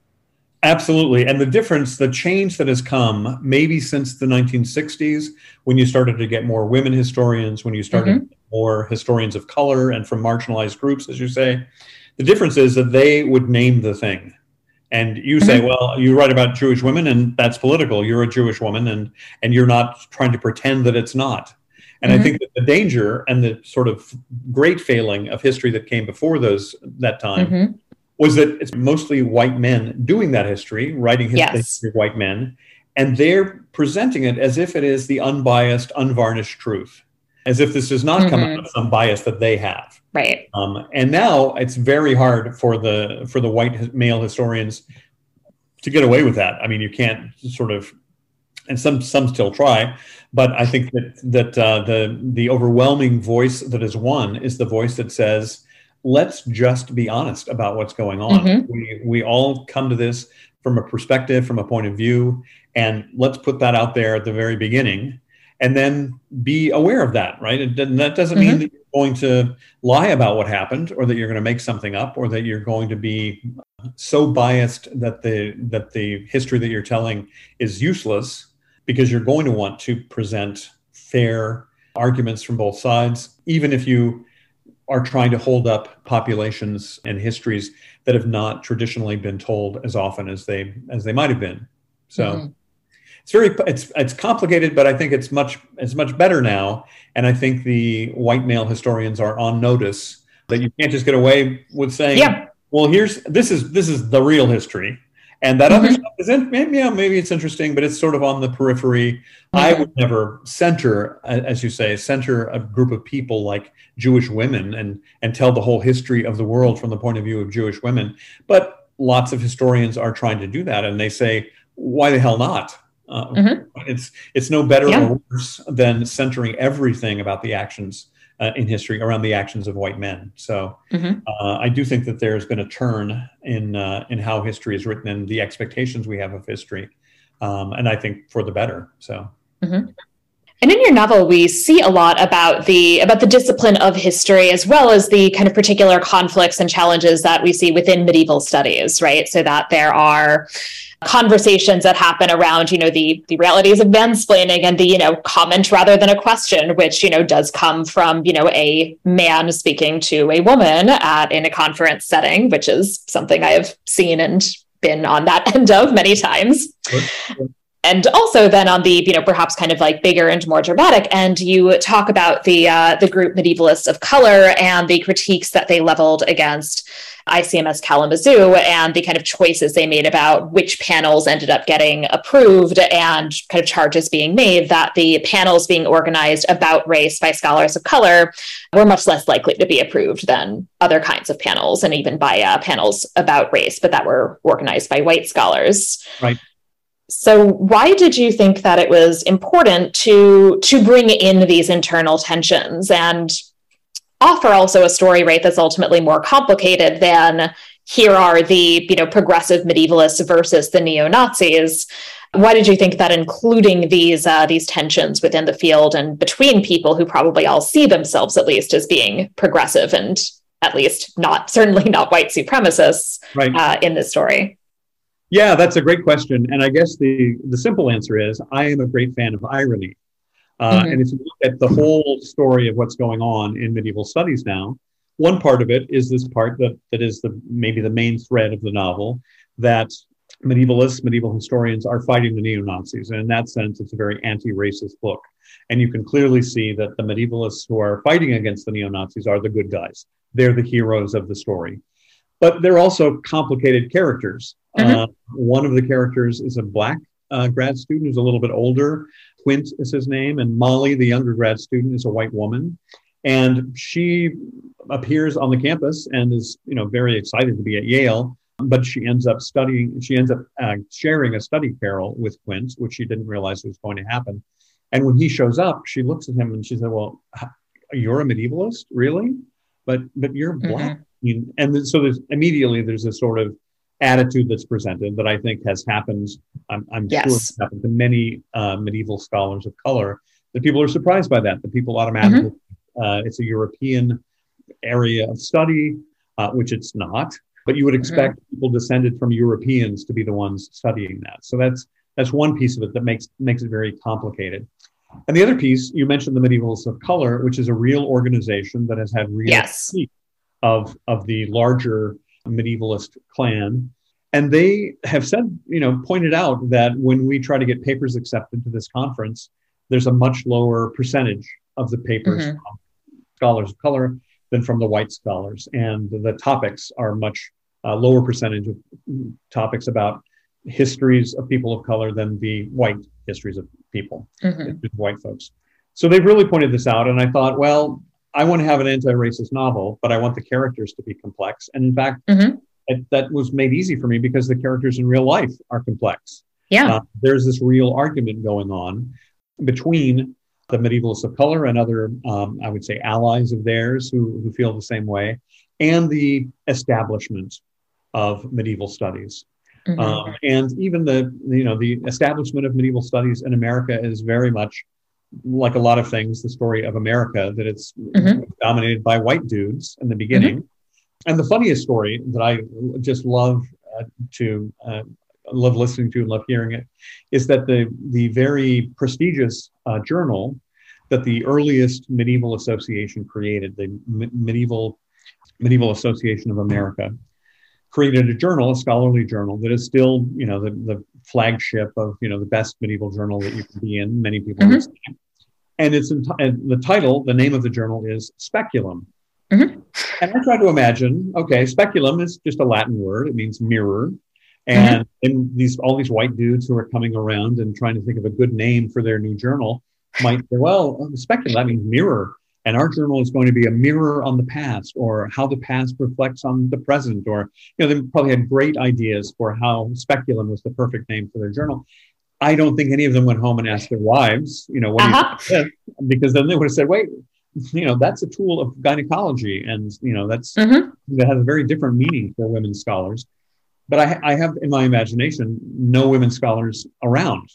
C: Absolutely. And the difference, the change that has come maybe since the 1960s, when you started to get more women historians, when you started mm-hmm. more historians of color and from marginalized groups, as you say, the difference is that they would name the thing. And you say, mm-hmm. well, you write about Jewish women and that's political. You're a Jewish woman and, and you're not trying to pretend that it's not. And mm-hmm. I think that the danger and the sort of great failing of history that came before those that time mm-hmm was that it's mostly white men doing that history, writing his, yes. history of white men, and they're presenting it as if it is the unbiased, unvarnished truth, as if this does not mm-hmm. come out of some bias that they have.
B: Right.
C: Um, and now it's very hard for the for the white male historians to get away with that. I mean, you can't sort of, and some some still try, but I think that that uh, the the overwhelming voice that is won is the voice that says let's just be honest about what's going on. Mm-hmm. We, we all come to this from a perspective, from a point of view, and let's put that out there at the very beginning and then be aware of that, right? And that doesn't mm-hmm. mean that you're going to lie about what happened or that you're going to make something up or that you're going to be so biased that the that the history that you're telling is useless because you're going to want to present fair arguments from both sides even if you are trying to hold up populations and histories that have not traditionally been told as often as they as they might have been. So mm-hmm. it's very it's it's complicated, but I think it's much it's much better now. And I think the white male historians are on notice that you can't just get away with saying,
B: yeah.
C: well, here's this is this is the real history and that mm-hmm. other stuff is in, maybe, yeah, maybe it's interesting, but it's sort of on the periphery. Mm-hmm. I would never center, as you say, center a group of people like Jewish women and and tell the whole history of the world from the point of view of Jewish women. But lots of historians are trying to do that, and they say, why the hell not? Uh, mm-hmm. It's it's no better yeah. or worse than centering everything about the actions uh, in history around the actions of white men. So mm-hmm. uh, I do think that there's been a turn in uh, in how history is written and the expectations we have of history, um, and I think for the better. So.
B: Mm-hmm. And in your novel, we see a lot about the about the discipline of history, as well as the kind of particular conflicts and challenges that we see within medieval studies, right? So that there are conversations that happen around you know the the realities of mansplaining and the you know comment rather than a question which you know does come from you know a man speaking to a woman at in a conference setting which is something i have seen and been on that end of many times and also then on the you know perhaps kind of like bigger and more dramatic end you talk about the uh, the group medievalists of color and the critiques that they leveled against ICMS Kalamazoo and the kind of choices they made about which panels ended up getting approved and kind of charges being made that the panels being organized about race by scholars of color were much less likely to be approved than other kinds of panels and even by uh, panels about race, but that were organized by white scholars.
C: Right.
B: So why did you think that it was important to to bring in these internal tensions and offer also a story right that's ultimately more complicated than here are the you know progressive medievalists versus the neo-nazis Why did you think that including these uh, these tensions within the field and between people who probably all see themselves at least as being progressive and at least not certainly not white supremacists right. uh, in this story?
C: Yeah, that's a great question, and I guess the the simple answer is I am a great fan of irony. Uh, mm-hmm. And if you look at the whole story of what's going on in medieval studies now, one part of it is this part that, that is the maybe the main thread of the novel that medievalists, medieval historians are fighting the neo Nazis. And in that sense, it's a very anti racist book. And you can clearly see that the medievalists who are fighting against the neo Nazis are the good guys. They're the heroes of the story. But they're also complicated characters. Mm-hmm. Uh, one of the characters is a black uh, grad student who's a little bit older. Quint is his name. And Molly, the younger grad student, is a white woman. And she appears on the campus and is, you know, very excited to be at Yale but she ends up studying, she ends up uh, sharing a study carrel with Quint, which she didn't realize was going to happen. And when he shows up, she looks at him and she said, Well, you're a medievalist, really? But but you're black. Mm-hmm. And so there's immediately there's a sort of attitude that's presented that I think has happened. I'm, I'm yes. sure it's happened to many uh, medieval scholars of color. That people are surprised by that. That people automatically, mm-hmm. uh, it's a European area of study, uh, which it's not but you would expect mm-hmm. people descended from Europeans to be the ones studying that. So that's that's one piece of it that makes makes it very complicated. And the other piece, you mentioned the Medievalists of Color, which is a real organization that has had real
B: yes.
C: of of the larger medievalist clan. And they have said, you know, pointed out that when we try to get papers accepted to this conference, there's a much lower percentage of the papers mm-hmm. scholars of color than from the white scholars. And the topics are much uh, lower percentage of topics about histories of people of color than the white histories of people, mm-hmm. white folks. So they've really pointed this out. And I thought, well, I want to have an anti racist novel, but I want the characters to be complex. And in fact, mm-hmm. it, that was made easy for me because the characters in real life are complex.
B: Yeah. Uh,
C: there's this real argument going on between the medievalists of color and other, um, I would say, allies of theirs who, who feel the same way, and the establishment of medieval studies. Mm-hmm. Um, and even the you know the establishment of medieval studies in America is very much like a lot of things the story of America that it's mm-hmm. dominated by white dudes in the beginning. Mm-hmm. And the funniest story that I just love uh, to uh, love listening to and love hearing it is that the the very prestigious uh, journal that the earliest medieval association created, the M- medieval medieval Association of America, created a journal, a scholarly journal that is still, you know, the, the flagship of, you know, the best medieval journal that you can be in. Many people mm-hmm. And it's in and the title, the name of the journal is Speculum. Mm-hmm. And I try to imagine, okay, speculum is just a Latin word. It means mirror. And, mm-hmm. and these all these white dudes who are coming around and trying to think of a good name for their new journal might say, well, speculum, that means mirror. And our journal is going to be a mirror on the past or how the past reflects on the present. Or, you know, they probably had great ideas for how speculum was the perfect name for their journal. I don't think any of them went home and asked their wives, you know, what uh-huh. you because then they would have said, wait, you know, that's a tool of gynecology. And, you know, that's mm-hmm. that has a very different meaning for women scholars. But I, I have in my imagination no women scholars around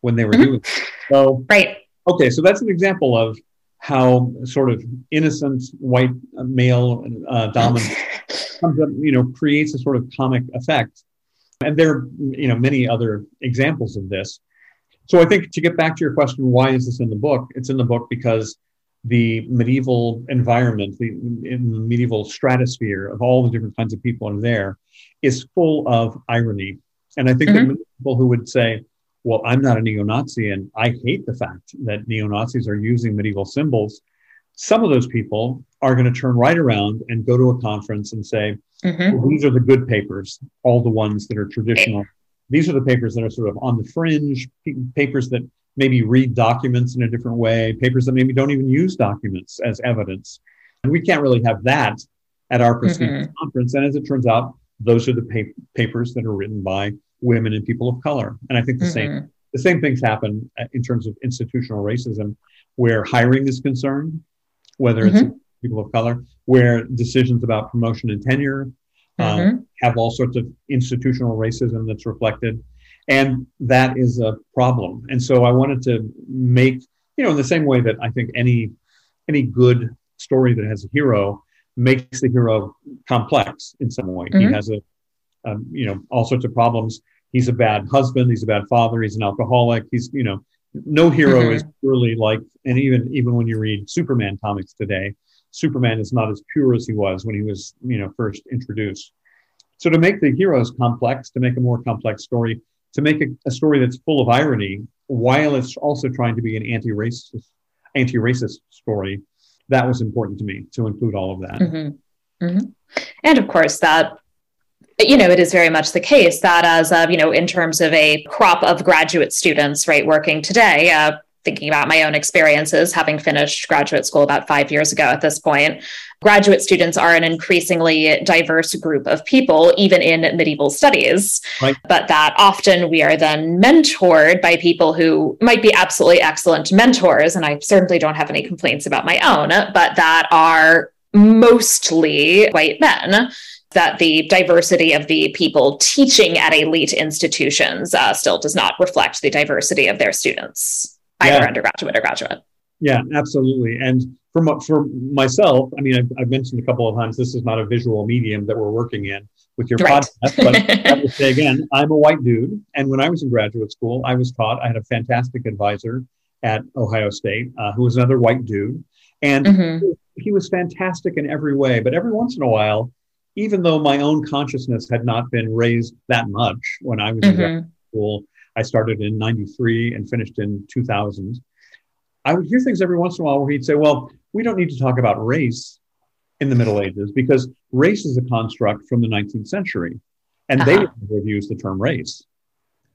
C: when they were mm-hmm. doing it. So,
B: right.
C: Okay, so that's an example of how sort of innocent white male uh, dominance comes up, you know, creates a sort of comic effect. And there are, you know, many other examples of this. So I think to get back to your question, why is this in the book? It's in the book because the medieval environment, the, the medieval stratosphere of all the different kinds of people in there, is full of irony. And I think mm-hmm. that people who would say, well, I'm not a neo Nazi and I hate the fact that neo Nazis are using medieval symbols. Some of those people are going to turn right around and go to a conference and say, mm-hmm. well, these are the good papers, all the ones that are traditional. These are the papers that are sort of on the fringe, papers that maybe read documents in a different way, papers that maybe don't even use documents as evidence. And we can't really have that at our prestigious mm-hmm. conference. And as it turns out, those are the pa- papers that are written by women and people of color. And I think the mm-hmm. same the same things happen uh, in terms of institutional racism, where hiring is concerned, whether mm-hmm. it's people of color, where decisions about promotion and tenure um, mm-hmm. have all sorts of institutional racism that's reflected. And that is a problem. And so I wanted to make, you know, in the same way that I think any any good story that has a hero makes the hero complex in some way. Mm-hmm. He has a, um, you know, all sorts of problems. He's a bad husband. He's a bad father. He's an alcoholic. He's, you know, no hero mm-hmm. is purely like, and even even when you read Superman comics today, Superman is not as pure as he was when he was, you know, first introduced. So to make the heroes complex, to make a more complex story, to make a, a story that's full of irony while it's also trying to be an anti-racist anti-racist story, that was important to me to include all of that.
B: Mm-hmm. Mm-hmm. And of course, that you know, it is very much the case that as of, you know, in terms of a crop of graduate students, right, working today, uh, thinking about my own experiences, having finished graduate school about five years ago at this point, graduate students are an increasingly diverse group of people, even in medieval studies. Right. But that often we are then mentored by people who might be absolutely excellent mentors. And I certainly don't have any complaints about my own, but that are mostly white men that the diversity of the people teaching at elite institutions uh, still does not reflect the diversity of their students, either yeah. undergraduate or graduate.
C: Yeah, absolutely. And for, for myself, I mean, I've, I've, mentioned a couple of times this is not a visual medium that we're working in with your right. podcast, but I will say again, I'm a white dude. And when I was in graduate school, I was taught, I had a fantastic advisor at Ohio State uh, who was another white dude. And mm-hmm. he was fantastic in every way. But every once in a while, even though my own consciousness had not been raised that much when I was mm-hmm. in school, I started in 93 and finished in 2000. I would hear things every once in a while where he'd say, Well, we don't need to talk about race in the Middle Ages because race is a construct from the 19th century. And uh-huh. they would never have used the term race.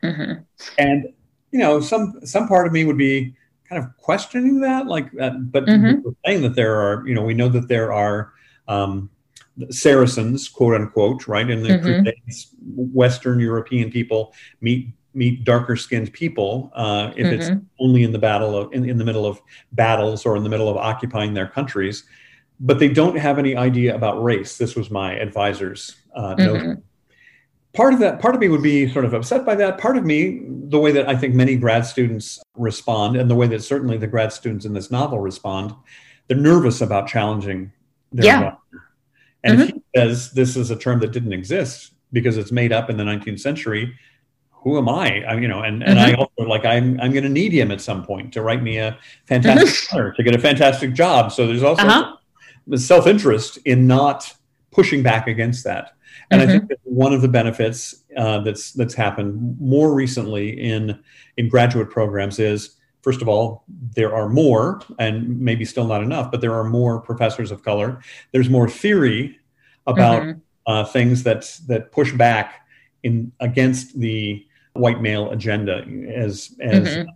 C: Mm-hmm. And, you know, some some part of me would be kind of questioning that, like, uh, but mm-hmm. saying that there are, you know, we know that there are um, Saracens, quote unquote, right? In the mm-hmm. Crusades, Western European people meet meet darker skinned people uh, if mm-hmm. it's only in the battle of in, in the middle of battles or in the middle of occupying their countries but they don't have any idea about race this was my advisor's uh, mm-hmm. part of that part of me would be sort of upset by that part of me the way that i think many grad students respond and the way that certainly the grad students in this novel respond they're nervous about challenging their yeah. Advisor. And mm-hmm. if he says this is a term that didn't exist because it's made up in the 19th century, who am I? I you know, and, and mm-hmm. I also like I'm I'm going to need him at some point to write me a fantastic mm-hmm. letter to get a fantastic job. So there's also uh-huh. self interest in not pushing back against that. And mm-hmm. I think mm-hmm. that one of the benefits uh, that's that's happened more recently in in graduate programs is first of all, there are more, and maybe still not enough, but there are more professors of color. There's more theory about mm-hmm. uh, things that that push back in against the white male agenda as as mm-hmm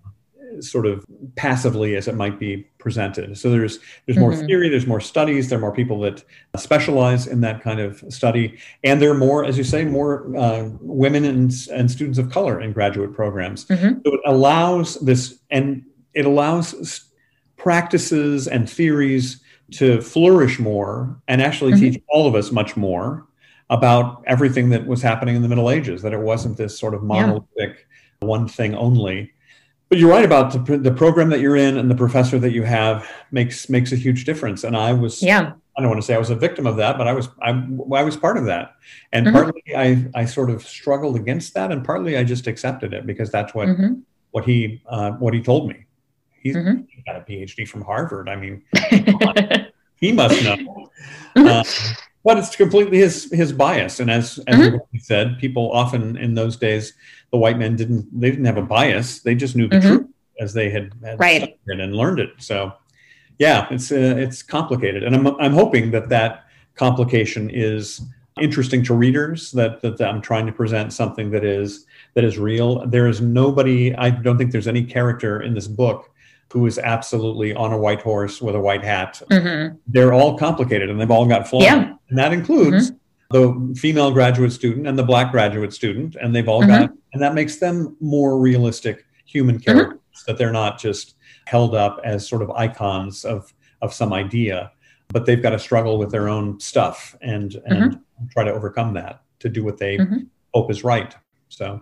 C: sort of passively as it might be presented. So there's there's more mm-hmm. theory, there's more studies, there are more people that specialize in that kind of study, and there are more, as you say, more uh, women and, and students of color in graduate programs. Mm-hmm. So it allows this, and it allows practices and theories to flourish more and actually mm-hmm. teach all of us much more about everything that was happening in the Middle Ages. That it wasn't this sort of monolithic yeah. one thing only but you're right about the, the program that you're in and the professor that you have makes makes a huge difference. And I was yeah. I don't want to say I was a victim of that, but I was I, I was part of that. And mm-hmm. partly I I sort of struggled against that, and partly I just accepted it because that's what mm-hmm. what he uh, what he told me. He's mm-hmm. he got a PhD from Harvard. I mean, he must know. Uh, but it's completely his his bias. And as as mm-hmm. he said, people often in those days, the white men didn't they didn't have a bias. They just knew the mm-hmm. truth as they had, had right. and learned it. So yeah, it's uh, it's complicated, and I'm I'm hoping that that complication is interesting to readers. That, that that I'm trying to present something that is that is real. There is nobody. I don't think there's any character in this book who is absolutely on a white horse with a white hat. Mm-hmm. They're all complicated and they've all got flaws. Yeah. And that includes mm-hmm. the female graduate student and the black graduate student. And they've all mm-hmm. got, and that makes them more realistic human mm-hmm. characters, that they're not just held up as sort of icons of, of some idea, but they've got to struggle with their own stuff and, and mm-hmm. try to overcome that to do what they mm-hmm. hope is right. So.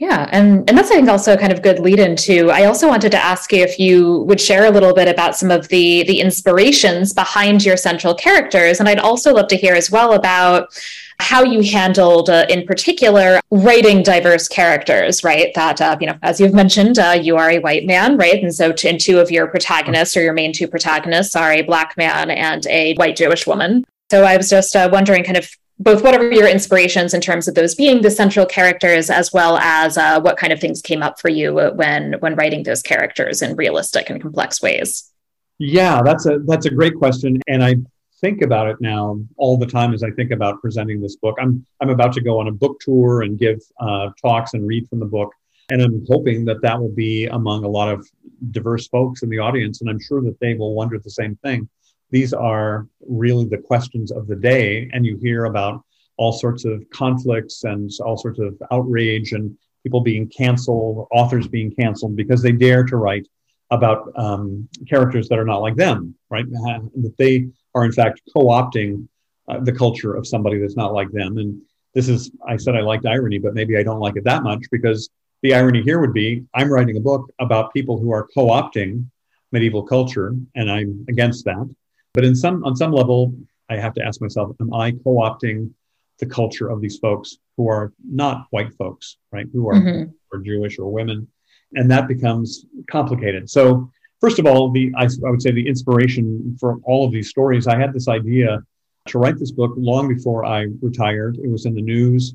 B: Yeah, and and that's I think also a kind of good lead into. I also wanted to ask you if you would share a little bit about some of the the inspirations behind your central characters, and I'd also love to hear as well about how you handled, uh, in particular, writing diverse characters. Right, that uh, you know, as you've mentioned, uh, you are a white man, right, and so t- and two of your protagonists or your main two protagonists are a black man and a white Jewish woman. So I was just uh, wondering, kind of both what are your inspirations in terms of those being the central characters as well as uh, what kind of things came up for you when when writing those characters in realistic and complex ways?
C: Yeah that's a that's a great question and i think about it now all the time as i think about presenting this book. I'm i'm about to go on a book tour and give uh, talks and read from the book and i'm hoping that that will be among a lot of diverse folks in the audience and i'm sure that they will wonder the same thing these are really the questions of the day. And you hear about all sorts of conflicts and all sorts of outrage and people being canceled, authors being canceled because they dare to write about um, characters that are not like them, right? That they are, in fact, co opting uh, the culture of somebody that's not like them. And this is, I said I liked irony, but maybe I don't like it that much because the irony here would be I'm writing a book about people who are co opting medieval culture, and I'm against that. But in some on some level, I have to ask myself, am I co-opting the culture of these folks who are not white folks, right? Who are, mm-hmm. or Jewish or women, and that becomes complicated. So first of all, the I, I, would say the inspiration for all of these stories, I had this idea to write this book long before I retired. It was in the news,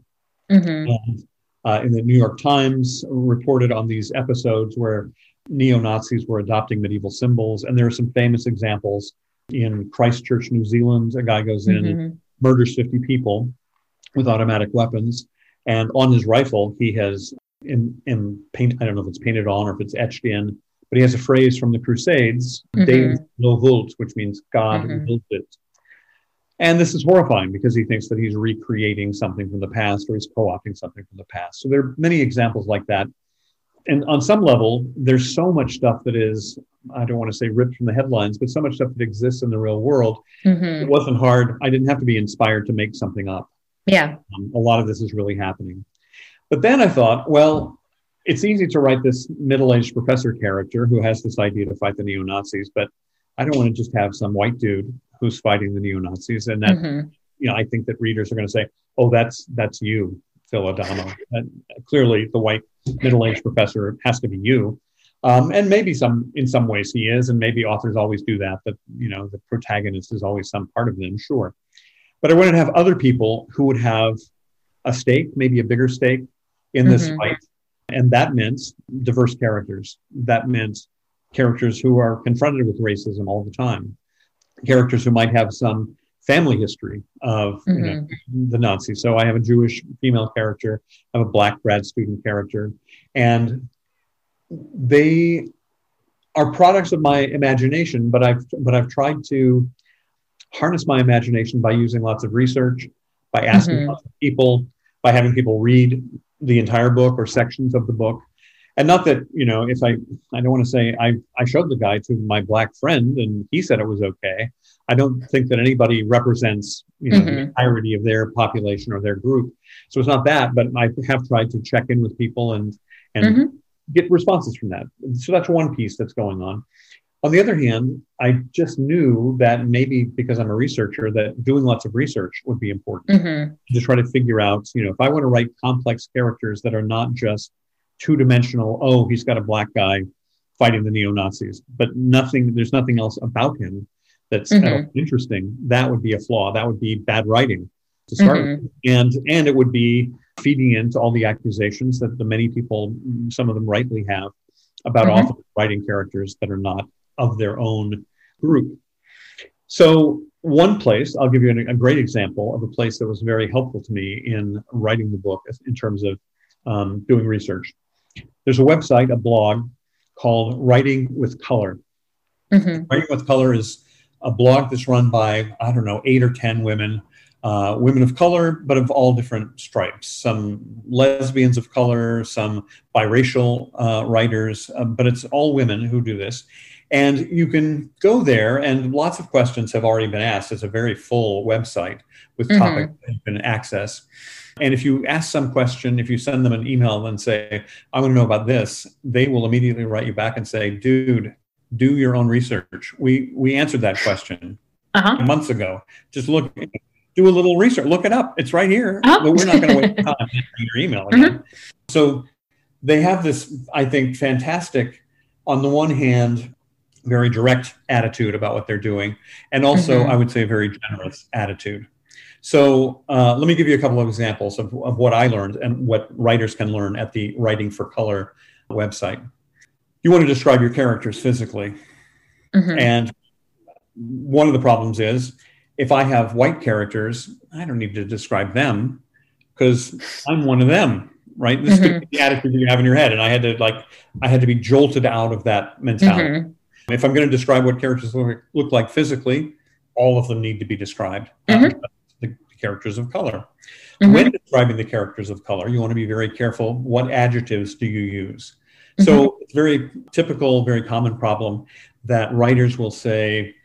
C: mm-hmm. and, uh, in the New York Times reported on these episodes where neo Nazis were adopting medieval symbols, and there are some famous examples in Christchurch, New Zealand. A guy goes in mm-hmm. and murders 50 people with automatic weapons. And on his rifle, he has in, in paint, I don't know if it's painted on or if it's etched in, but he has a phrase from the Crusades, mm-hmm. Deus lo vult, which means God mm-hmm. it. And this is horrifying because he thinks that he's recreating something from the past or he's co opting something from the past. So there are many examples like that. And on some level, there's so much stuff that is I don't want to say ripped from the headlines, but so much stuff that exists in the real world. Mm-hmm. It wasn't hard. I didn't have to be inspired to make something up.
B: Yeah.
C: Um, a lot of this is really happening. But then I thought, well, it's easy to write this middle aged professor character who has this idea to fight the neo Nazis, but I don't want to just have some white dude who's fighting the neo Nazis. And that, mm-hmm. you know, I think that readers are going to say, oh, that's, that's you, Phil Adamo. clearly, the white middle aged professor has to be you. Um, and maybe some in some ways he is, and maybe authors always do that. That you know the protagonist is always some part of them, sure. But I wanted to have other people who would have a stake, maybe a bigger stake in this mm-hmm. fight, and that meant diverse characters. That meant characters who are confronted with racism all the time, characters who might have some family history of mm-hmm. you know, mm-hmm. the Nazis. So I have a Jewish female character, I have a black grad student character, and they are products of my imagination, but I've but I've tried to harness my imagination by using lots of research, by asking mm-hmm. lots of people, by having people read the entire book or sections of the book. And not that, you know, if I I don't want to say I I showed the guy to my black friend and he said it was okay. I don't think that anybody represents, you know, mm-hmm. the entirety of their population or their group. So it's not that, but I have tried to check in with people and and mm-hmm get responses from that. So that's one piece that's going on. On the other hand, I just knew that maybe because I'm a researcher, that doing lots of research would be important mm-hmm. to try to figure out, you know, if I want to write complex characters that are not just two dimensional, oh, he's got a black guy fighting the neo Nazis, but nothing, there's nothing else about him that's mm-hmm. interesting. That would be a flaw. That would be bad writing to start mm-hmm. with. And, and it would be feeding into all the accusations that the many people, some of them rightly have, about mm-hmm. authors writing characters that are not of their own group. So, one place, I'll give you a, a great example of a place that was very helpful to me in writing the book in terms of um, doing research. There's a website, a blog called Writing with Color. Mm-hmm. Writing with Color is a blog that's run by, I don't know, eight or 10 women uh, women of color, but of all different stripes. Some lesbians of color, some biracial uh, writers, uh, but it's all women who do this. And you can go there, and lots of questions have already been asked. It's a very full website with mm-hmm. topics that you can access. And if you ask some question, if you send them an email and say, I want to know about this, they will immediately write you back and say, dude, do your own research. We we answered that question uh-huh. months ago. Just look, do a little research, look it up. It's right here. Uh-huh. But we're not going to wait time answering your email again. Mm-hmm. So they have this, I think, fantastic, on the one hand, very direct attitude about what they're doing, and also, mm-hmm. I would say, a very generous attitude. So uh, let me give you a couple of examples of, of what I learned and what writers can learn at the Writing for Color website. You want to describe your characters physically. Mm-hmm. And one of the problems is if I have white characters, I don't need to describe them because I'm one of them, right? This mm-hmm. is the attitude that you have in your head. And I had to like, I had to be jolted out of that mentality. Mm-hmm. If I'm going to describe what characters look, look, like physically, all of them need to be described. Mm-hmm characters of color. Mm-hmm. When describing the characters of color, you want to be very careful. What adjectives do you use? Mm-hmm. So it's very typical, very common problem that writers will say,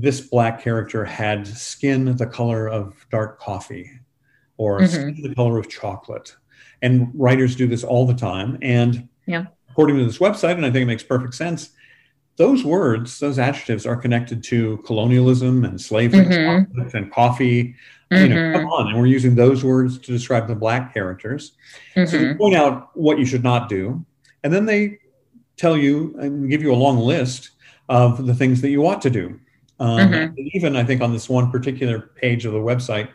C: this black character had skin the color of dark coffee or mm-hmm. the color of chocolate. And writers do this all the time. And yeah. according to this website, and I think it makes perfect sense, those words, those adjectives are connected to colonialism and slavery mm-hmm. and coffee. Mm-hmm. You know, mm-hmm. come on. And we're using those words to describe the black characters. Mm-hmm. So they point out what you should not do. And then they tell you and give you a long list of the things that you ought to do. Um, mm-hmm. Even, I think, on this one particular page of the website,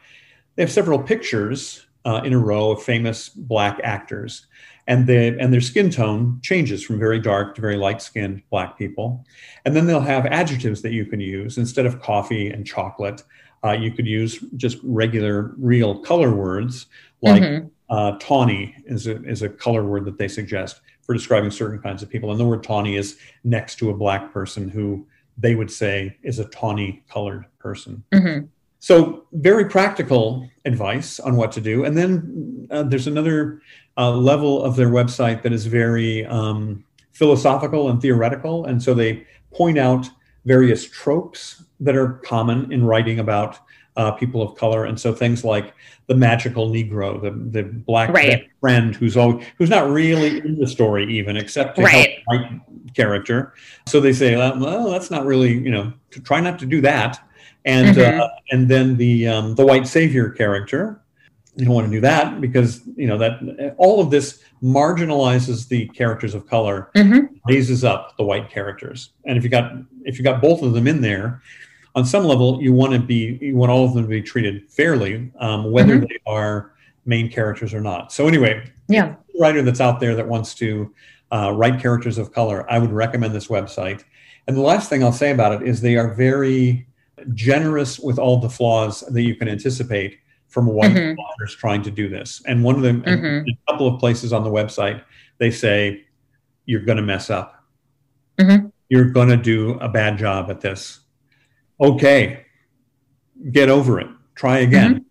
C: they have several pictures uh, in a row of famous black actors and the and their skin tone changes from very dark to very light skinned black people and then they'll have adjectives that you can use instead of coffee and chocolate uh, you could use just regular real color words like mm-hmm. uh, tawny is a, is a color word that they suggest for describing certain kinds of people and the word tawny is next to a black person who they would say is a tawny colored person mm-hmm. So, very practical advice on what to do. And then uh, there's another uh, level of their website that is very um, philosophical and theoretical. And so they point out various tropes that are common in writing about uh, people of color. And so things like the magical Negro, the, the black right. friend who's always, who's not really in the story even, except to right. help white character. So they say, well, that's not really, you know, to try not to do that and mm-hmm. uh, and then the um, the white savior character. You don't want to do that because you know that all of this marginalizes the characters of color, mm-hmm. raises up the white characters. And if you got if you got both of them in there, on some level, you want to be you want all of them to be treated fairly, um, whether mm-hmm. they are main characters or not. So anyway, yeah, writer that's out there that wants to uh, write characters of color, I would recommend this website. And the last thing I'll say about it is they are very generous with all the flaws that you can anticipate from white mm-hmm. authors trying to do this. And one of them, mm-hmm. a couple of places on the website, they say, you're going to mess up. Mm-hmm. You're going to do a bad job at this. Okay, get over it. Try again. Mm-hmm.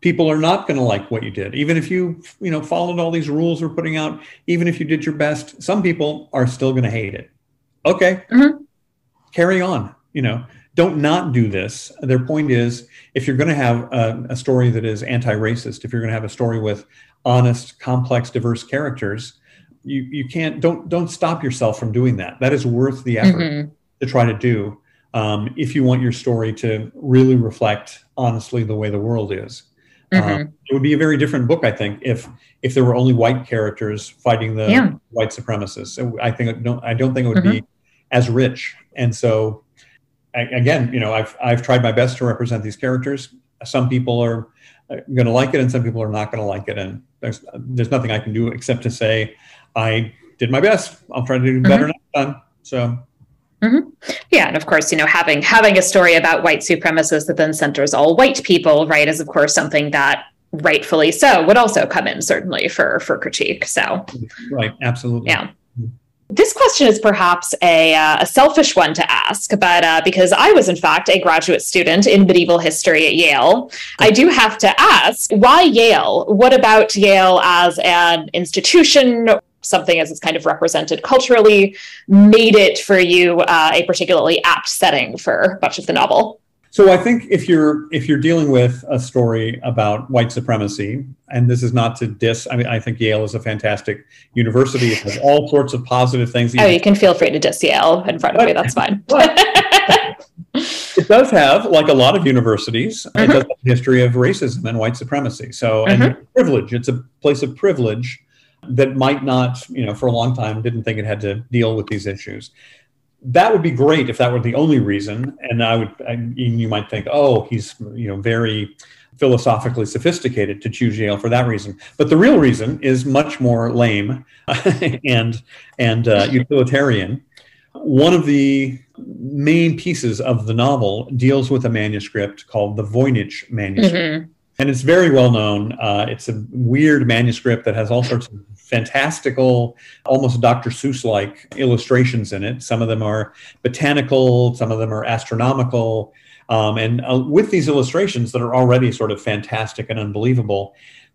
C: People are not going to like what you did, even if you, you know, followed all these rules we're putting out. Even if you did your best, some people are still going to hate it. Okay, mm-hmm. carry on. You know, don't not do this. Their point is if you're going to have a, a story that is anti racist, if you're going to have a story with honest, complex, diverse characters, you, you can't, don't, don't stop yourself from doing that. That is worth the effort mm-hmm. to try to do um, if you want your story to really reflect honestly the way the world is. Mm-hmm. Um, it would be a very different book, I think, if if there were only white characters fighting the yeah. white supremacists. I think don't, I don't think it would mm-hmm. be as rich. And so again, you know, I've I've tried my best to represent these characters. Some people are uh, going to like it, and some people are not going to like it. And there's there's nothing I can do except to say I did my best. I'll try to do better mm-hmm. next time. So.
B: Mm-hmm. Yeah, and of course, you know, having having a story about white supremacists that then centers all white people, right, is of course something that rightfully so would also come in certainly for for critique. So,
C: right, absolutely.
B: Yeah. This question is perhaps a, uh, a selfish one to ask, but uh, because I was, in fact, a graduate student in medieval history at Yale, I do have to ask why Yale? What about Yale as an institution? Something as it's kind of represented culturally made it for you uh, a particularly apt setting for much of the novel.
C: So I think if you're if you're dealing with a story about white supremacy, and this is not to diss, I mean I think Yale is a fantastic university. It has all sorts of positive things.
B: Oh, you can feel free to diss Yale in front of me. That's fine.
C: it does have, like a lot of universities, mm-hmm. it does have a history of racism and white supremacy. So mm-hmm. and privilege. It's a place of privilege that might not, you know, for a long time didn't think it had to deal with these issues that would be great if that were the only reason. And I would, I, you might think, oh, he's you know very philosophically sophisticated to choose Yale for that reason. But the real reason is much more lame and and uh, utilitarian. One of the main pieces of the novel deals with a manuscript called the Voynich manuscript. Mm-hmm. And it's very well known. Uh, it's a weird manuscript that has all sorts of fantastical, almost Dr. Seuss like illustrations in it. Some of them are botanical, some of them are astronomical. Um, and uh, with these illustrations that are already sort of fantastic and unbelievable,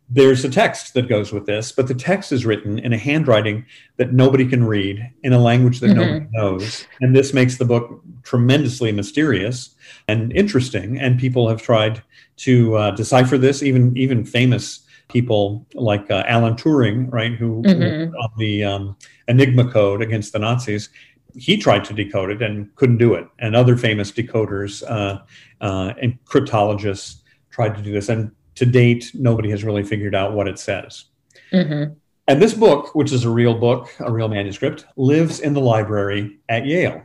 C: there's a text that goes with this, but the text is written in a handwriting that nobody can read, in a language that mm-hmm. nobody knows. And this makes the book tremendously mysterious and interesting. And people have tried to uh, decipher this, even even famous people like uh, Alan Turing, right, who mm-hmm. on the um, Enigma code against the Nazis. He tried to decode it and couldn't do it. And other famous decoders uh, uh, and cryptologists tried to do this. And to date, nobody has really figured out what it says. Mm-hmm. And this book, which is a real book, a real manuscript, lives in the library at Yale.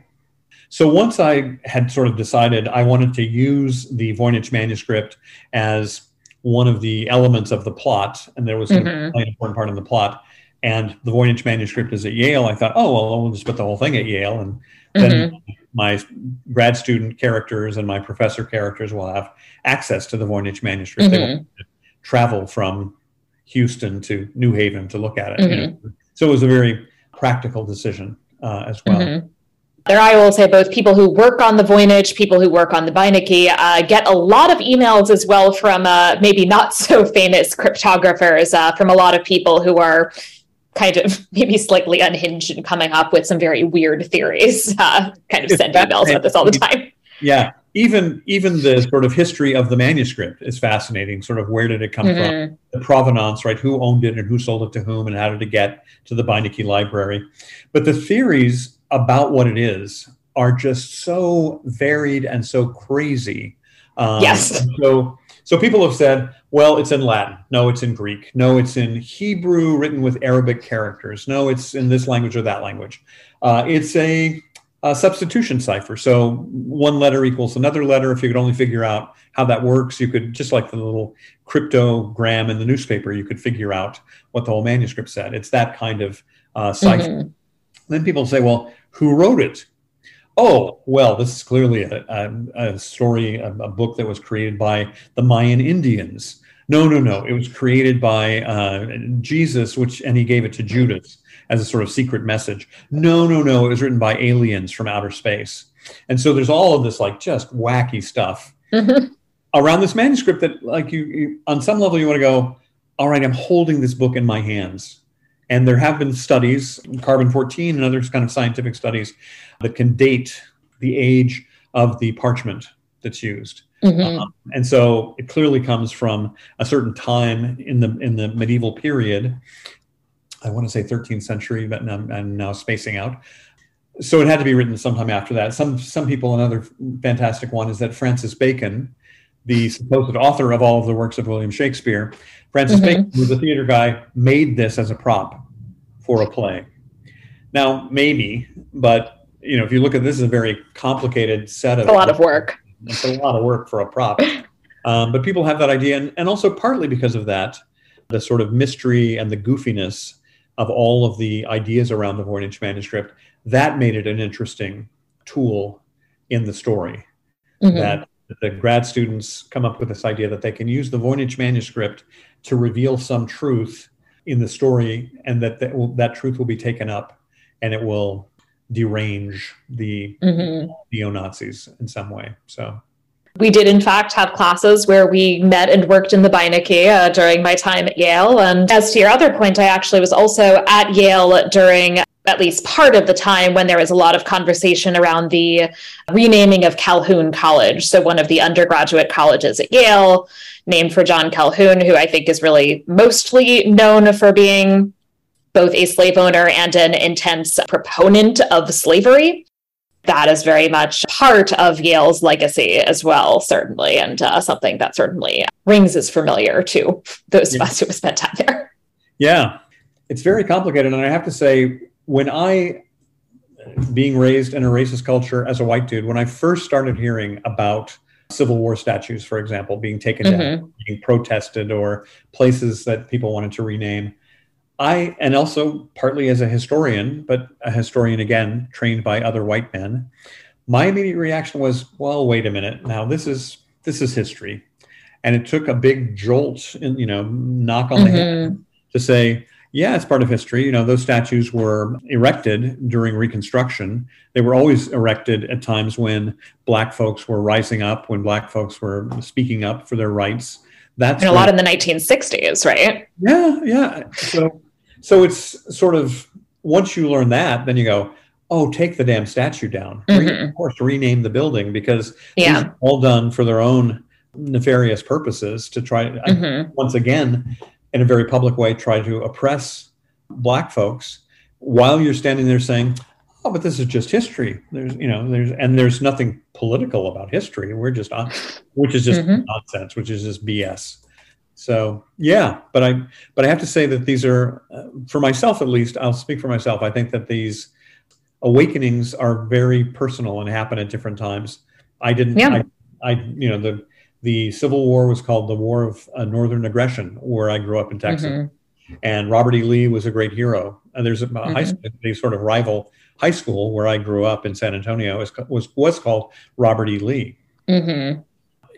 C: So once I had sort of decided I wanted to use the Voynich manuscript as one of the elements of the plot, and there was mm-hmm. an important part in the plot. And the Voynich manuscript is at Yale. I thought, oh well, we'll just put the whole thing at Yale, and then mm-hmm. my grad student characters and my professor characters will have access to the Voynich manuscript. Mm-hmm. They will travel from Houston to New Haven to look at it. You know? Mm-hmm. So it was a very practical decision uh, as well.
B: There, I will say both people who work on the Voynich, people who work on the Beinecke, uh, get a lot of emails as well from uh, maybe not so famous cryptographers, uh, from a lot of people who are kind of maybe slightly unhinged and coming up with some very weird theories. Uh, kind of send emails about this all the time.
C: Yeah, even even the sort of history of the manuscript is fascinating. Sort of where did it come mm-hmm. from? The provenance, right? Who owned it and who sold it to whom, and how did it get to the Beinecke library? But the theories about what it is are just so varied and so crazy.
B: Um, yes.
C: So, so people have said, well, it's in Latin. No, it's in Greek. No, it's in Hebrew written with Arabic characters. No, it's in this language or that language. Uh, it's a, a, substitution cipher. So one letter equals another letter. If you could only figure out how that works, you could, just like the little cryptogram in the newspaper, you could figure out what the whole manuscript said. It's that kind of uh, cipher. Mm-hmm. Then people say, well, who wrote it? Oh, well, this is clearly a, a, a story, a, a, book that was created by the Mayan Indians. No, no, no. It was created by uh, Jesus, which and he gave it to Judas as a sort of secret message. No, no, no. It was written by aliens from outer space. And so there's all of this like just wacky stuff mm-hmm. around this manuscript that like you, you on some level you want to go, all right, I'm holding this book in my hands. And there have been studies, carbon 14 and other kind of scientific studies, that can date the age of the parchment that's used. Mm-hmm. Um, and so it clearly comes from a certain time in the in the medieval period. I want to say 13th century, but I'm, I'm now spacing out. So it had to be written sometime after that. Some some people, another fantastic one is that Francis Bacon, the supposed author of all of the works of William Shakespeare, Francis mm-hmm. Bacon, who was a theater guy, made this as a prop for a play. Now, maybe, but you know, if you look at this, is a very complicated set of
B: a lot of work.
C: It's a lot of work for a prop. Um, but people have that idea, and, and also partly because of that, the sort of mystery and the goofiness of all of the ideas around the Voynich manuscript, that made it an interesting tool in the story. Mm-hmm. That the grad students come up with this idea that they can use the Voynich manuscript to reveal some truth in the story and that that, will, that truth will be taken up and it will derange the mm-hmm. neo Nazis in some way. So.
B: We did, in fact, have classes where we met and worked in the Beinecke uh, during my time at Yale. And as to your other point, I actually was also at Yale during at least part of the time when there was a lot of conversation around the renaming of Calhoun College. So, one of the undergraduate colleges at Yale, named for John Calhoun, who I think is really mostly known for being both a slave owner and an intense proponent of slavery that is very much part of Yale's legacy as well, certainly, and uh, something that certainly rings as familiar to those of us who have spent time there.
C: Yeah, it's very complicated. And I have to say, when I, being raised in a racist culture as a white dude, when I first started hearing about Civil War statues, for example, being taken mm-hmm. down, being protested, or places that people wanted to rename, I, and also partly as a historian, but a historian again, trained by other white men, my immediate reaction was, well, wait a minute. Now this is this is history. And it took a big jolt and you know, knock on the mm-hmm. head to say, yeah, it's part of history. You know, those statues were erected during Reconstruction. They were always erected at times when black folks were rising up, when black folks were speaking up for their rights.
B: That's and a lot in the 1960s, right?
C: Yeah, yeah. So so it's sort of once you learn that, then you go, oh, take the damn statue down. Mm-hmm. Of course, rename the building because yeah. all done for their own nefarious purposes to try mm-hmm. once again in a very public way try to oppress black folks while you're standing there saying oh but this is just history there's you know there's and there's nothing political about history we're just on which is just mm-hmm. nonsense which is just bs so yeah, but I but I have to say that these are uh, for myself at least. I'll speak for myself. I think that these awakenings are very personal and happen at different times. I didn't. Yeah. I, I you know the the Civil War was called the War of uh, Northern Aggression, where I grew up in Texas. Mm-hmm. And Robert E. Lee was a great hero. And there's a mm-hmm. high school, a sort of rival high school where I grew up in San Antonio was was, was called Robert E. Lee. Mm-hmm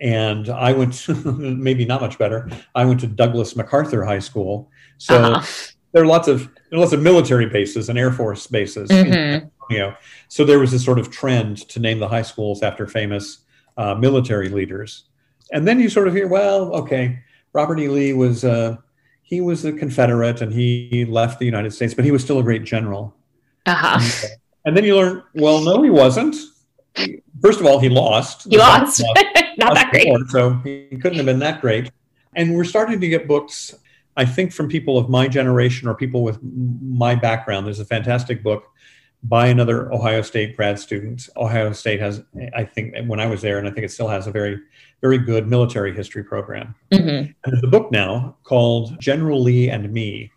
C: and I went to, maybe not much better. I went to Douglas MacArthur High School. So uh-huh. there are lots of there are lots of military bases and Air Force bases. Mm-hmm. In, so there was this sort of trend to name the high schools after famous uh, military leaders. And then you sort of hear, well, okay, Robert E. Lee was uh, he was a Confederate and he left the United States, but he was still a great general. Uh-huh. And, and then you learn, well, no, he wasn't first of all, he lost.
B: He lost. Not that great.
C: so he couldn't have been that great. And we're starting to get books, I think, from people of my generation or people with my background. There's a fantastic book by another Ohio State grad student. Ohio State has, I think, when I was there, and I think it still has a very, very good military history program. Mm-hmm. And there's a book now called General Lee and Me,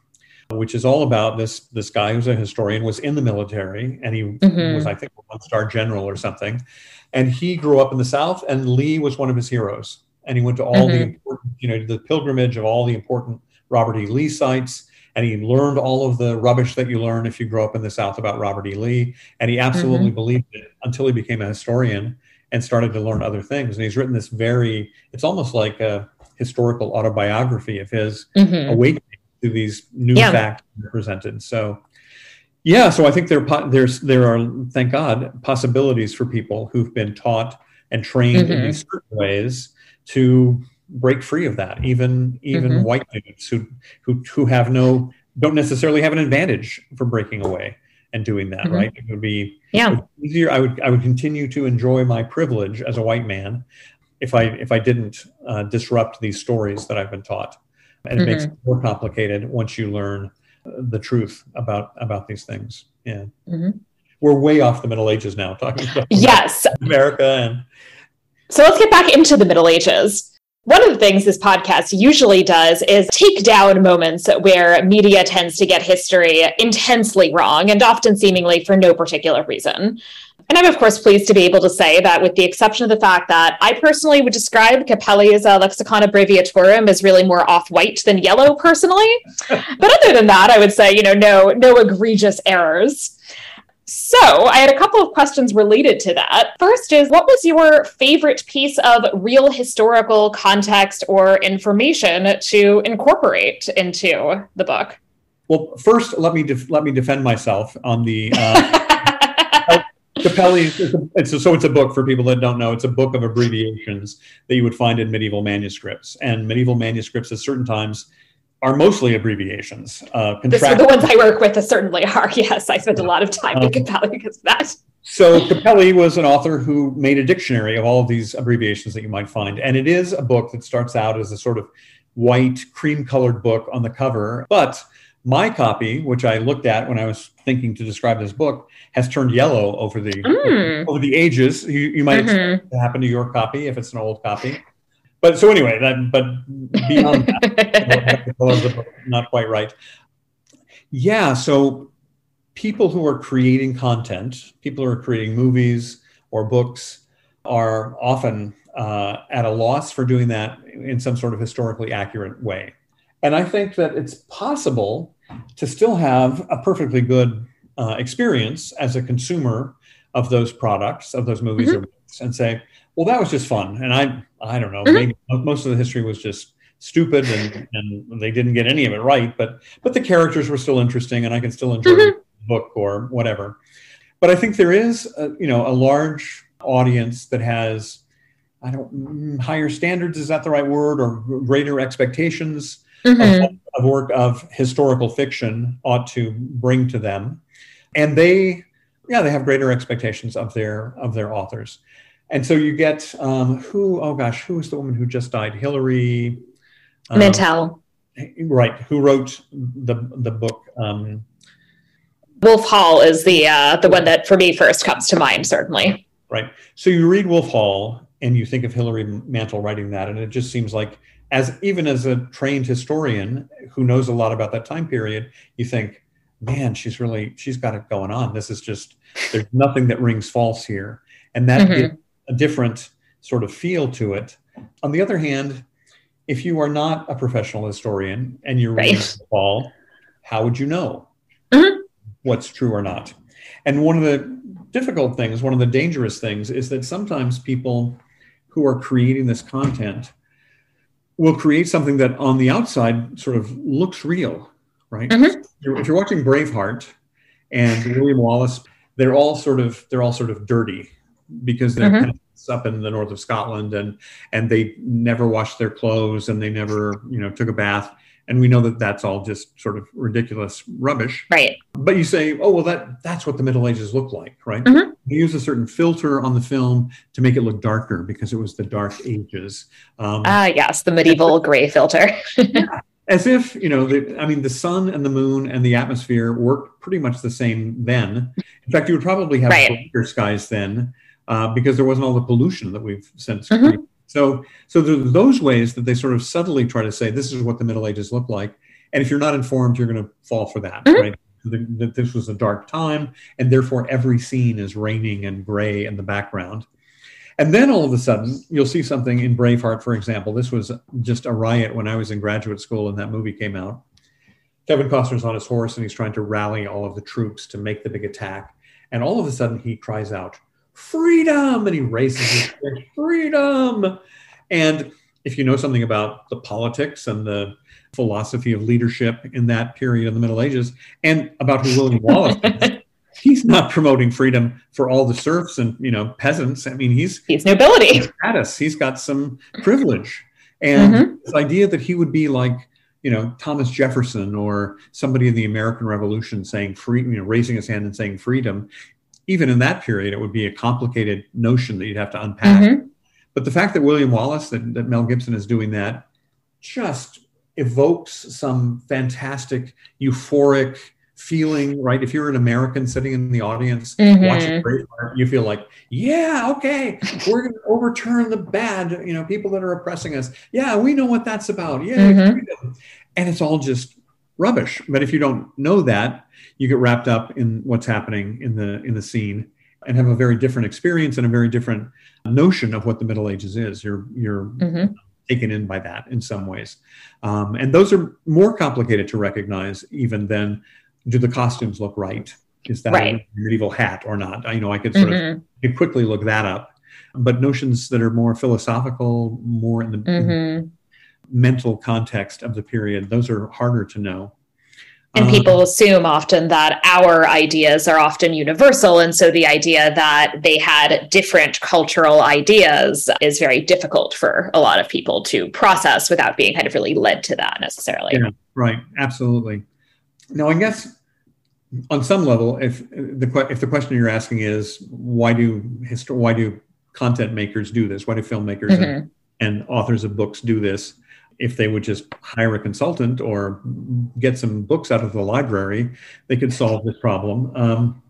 C: which is all about this this guy who's a historian was in the military and he mm-hmm. was I think a one star general or something, and he grew up in the South and Lee was one of his heroes and he went to all mm-hmm. the important you know the pilgrimage of all the important Robert E. Lee sites and he learned all of the rubbish that you learn if you grow up in the South about Robert E. Lee and he absolutely mm-hmm. believed it until he became a historian and started to learn other things and he's written this very it's almost like a historical autobiography of his mm-hmm. awakening to these new yeah. facts presented. So, yeah, so I think there there's there are thank God possibilities for people who've been taught and trained mm-hmm. in these certain ways to break free of that. Even even mm-hmm. white dudes who who who have no don't necessarily have an advantage for breaking away and doing that. Mm-hmm. Right? It would be yeah easier. I would I would continue to enjoy my privilege as a white man if I if I didn't uh, disrupt these stories that I've been taught and it mm-hmm. makes it more complicated once you learn the truth about about these things. Yeah, mm-hmm. we're way off the Middle Ages now, talking about
B: yes,
C: America and.
B: So let's get back into the Middle Ages. One of the things this podcast usually does is take down moments where media tends to get history intensely wrong and often seemingly for no particular reason. And I'm, of course, pleased to be able to say that, with the exception of the fact that I personally would describe Cappelli's uh, Lexicon Abbreviaturarum as really more off white than yellow, personally. but other than that, I would say, you know, no, no egregious errors. So, I had a couple of questions related to that. First is what was your favorite piece of real historical context or information to incorporate into the book?
C: Well, first, let me def- let me defend myself on the. Uh, Cappelli, it's, a, it's a, so it's a book for people that don't know. It's a book of abbreviations that you would find in medieval manuscripts, and medieval manuscripts at certain times are mostly abbreviations.
B: Uh, contract- the ones I work with certainly are. Yes, I spent a lot of time um, with Cappelli because of that.
C: So Cappelli was an author who made a dictionary of all of these abbreviations that you might find, and it is a book that starts out as a sort of white, cream-colored book on the cover, but my copy, which I looked at when I was thinking to describe this book, has turned yellow over the mm. over the ages. You, you might mm-hmm. expect to happen to your copy if it's an old copy. But so anyway, that but beyond that, not quite right. Yeah, so people who are creating content, people who are creating movies or books, are often uh, at a loss for doing that in some sort of historically accurate way. And I think that it's possible to still have a perfectly good uh, experience as a consumer of those products, of those movies mm-hmm. or books, and say, well, that was just fun. And I, I don't know, mm-hmm. maybe most of the history was just stupid and, and they didn't get any of it right, but but the characters were still interesting, and I can still enjoy mm-hmm. the book or whatever. But I think there is, a, you know, a large audience that has, I don't, mm, higher standards is that the right word, or greater expectations mm-hmm. of, of work of historical fiction ought to bring to them, and they, yeah, they have greater expectations of their of their authors, and so you get um, who? Oh gosh, who was the woman who just died? Hilary
B: um, Mantel,
C: right? Who wrote the the book? Um,
B: Wolf Hall is the uh, the one that for me first comes to mind, certainly.
C: Right. So you read Wolf Hall and you think of Hilary Mantel writing that, and it just seems like as even as a trained historian who knows a lot about that time period, you think, man, she's really she's got it going on. This is just there's nothing that rings false here, and that mm-hmm. gives a different sort of feel to it. On the other hand, if you are not a professional historian and you're reading right. Paul, how would you know mm-hmm. what's true or not? And one of the difficult things, one of the dangerous things, is that sometimes people who are creating this content will create something that on the outside sort of looks real, right? Mm-hmm. If you're watching Braveheart and William Wallace, they're all sort of they're all sort of dirty because they're mm-hmm. up in the north of Scotland and and they never washed their clothes and they never you know took a bath. And we know that that's all just sort of ridiculous rubbish.
B: Right.
C: But you say oh well that that's what the middle ages look like right? Mm-hmm. they use a certain filter on the film to make it look darker because it was the dark ages.
B: Um, ah yes the medieval gray filter.
C: Yeah, as if you know the, i mean the sun and the moon and the atmosphere worked pretty much the same then. In fact you would probably have right. skies then uh, because there wasn't all the pollution that we've since mm-hmm. So, so those ways that they sort of subtly try to say this is what the Middle Ages look like, and if you're not informed, you're going to fall for that, mm-hmm. right? That this was a dark time, and therefore every scene is raining and gray in the background. And then all of a sudden, you'll see something in Braveheart, for example. This was just a riot when I was in graduate school and that movie came out. Kevin Costner's on his horse and he's trying to rally all of the troops to make the big attack. And all of a sudden, he cries out, freedom and he raises his freedom. And if you know something about the politics and the philosophy of leadership in that period of the middle ages and about who william wallace is he's not promoting freedom for all the serfs and you know peasants. I mean he's
B: he's nobility.
C: status. He's got some privilege. And mm-hmm. this idea that he would be like you know thomas jefferson or somebody in the american revolution saying free you know raising his hand and saying freedom even in that period, it would be a complicated notion that you'd have to unpack. Mm-hmm. But the fact that William Wallace, that, that Mel Gibson is doing that, just evokes some fantastic, euphoric feeling, right? If you're an American sitting in the audience mm-hmm. watching Braveheart, you feel like, yeah, okay, we're going to overturn the bad, you know, people that are oppressing us. Yeah, we know what that's about. Yeah, mm-hmm. and it's all just rubbish. But if you don't know that, you get wrapped up in what's happening in the in the scene and have a very different experience and a very different notion of what the Middle Ages is. You're you're mm-hmm. taken in by that in some ways, um, and those are more complicated to recognize even than do the costumes look right? Is that right. a medieval hat or not? I you know I could sort mm-hmm. of quickly look that up, but notions that are more philosophical, more in the mm-hmm. Mental context of the period, those are harder to know.
B: And um, people assume often that our ideas are often universal. And so the idea that they had different cultural ideas is very difficult for a lot of people to process without being kind of really led to that necessarily.
C: Yeah, right. Absolutely. Now, I guess on some level, if the if the question you're asking is why do histo- why do content makers do this? Why do filmmakers mm-hmm. and, and authors of books do this? If they would just hire a consultant or get some books out of the library, they could solve this problem. Um,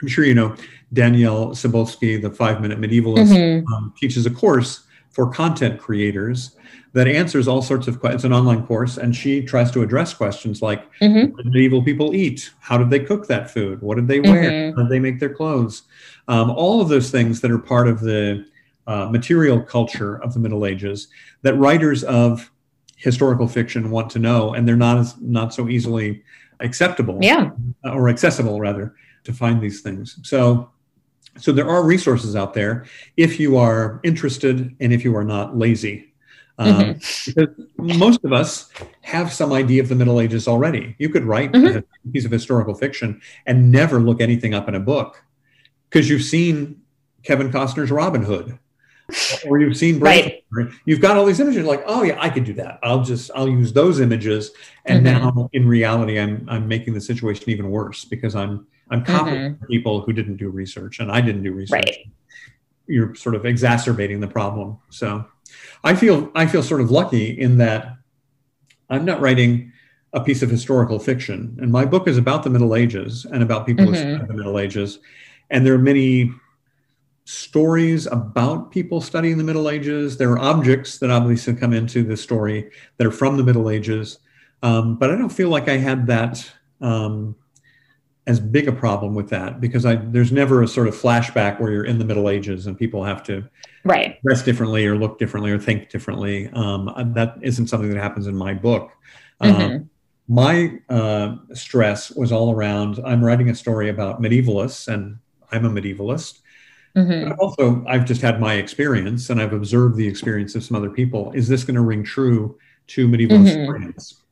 C: I'm sure you know Danielle Cybulskie, the five minute medievalist, mm-hmm. um, teaches a course for content creators that answers all sorts of questions. It's an online course, and she tries to address questions like mm-hmm. what did medieval people eat? How did they cook that food? What did they wear? Mm-hmm. How did they make their clothes? Um, all of those things that are part of the uh, material culture of the Middle Ages that writers of historical fiction want to know, and they're not as not so easily acceptable,
B: yeah,
C: or accessible rather, to find these things. So, so there are resources out there if you are interested and if you are not lazy. Um, mm-hmm. because most of us have some idea of the Middle Ages already. You could write mm-hmm. a piece of historical fiction and never look anything up in a book because you've seen Kevin Costner's Robin Hood or you've seen right. you've got all these images like oh yeah i could do that i'll just i'll use those images and mm-hmm. now in reality i'm i'm making the situation even worse because i'm i'm copying mm-hmm. people who didn't do research and i didn't do research right. you're sort of exacerbating the problem so i feel i feel sort of lucky in that i'm not writing a piece of historical fiction and my book is about the middle ages and about people mm-hmm. who the middle ages and there are many stories about people studying the Middle Ages. There are objects that obviously come into the story that are from the Middle Ages, um, but I don't feel like I had that um, as big a problem with that because I there's never a sort of flashback where you're in the Middle Ages and people have to
B: right
C: dress differently or look differently or think differently. Um, that isn't something that happens in my book. Um, mm-hmm. my uh, stress was all around. I'm writing a story about medievalists, and I'm a medievalist. Mm-hmm. Also, I've just had my experience and I've observed the experience of some other people. Is this going to ring true to medieval mm-hmm.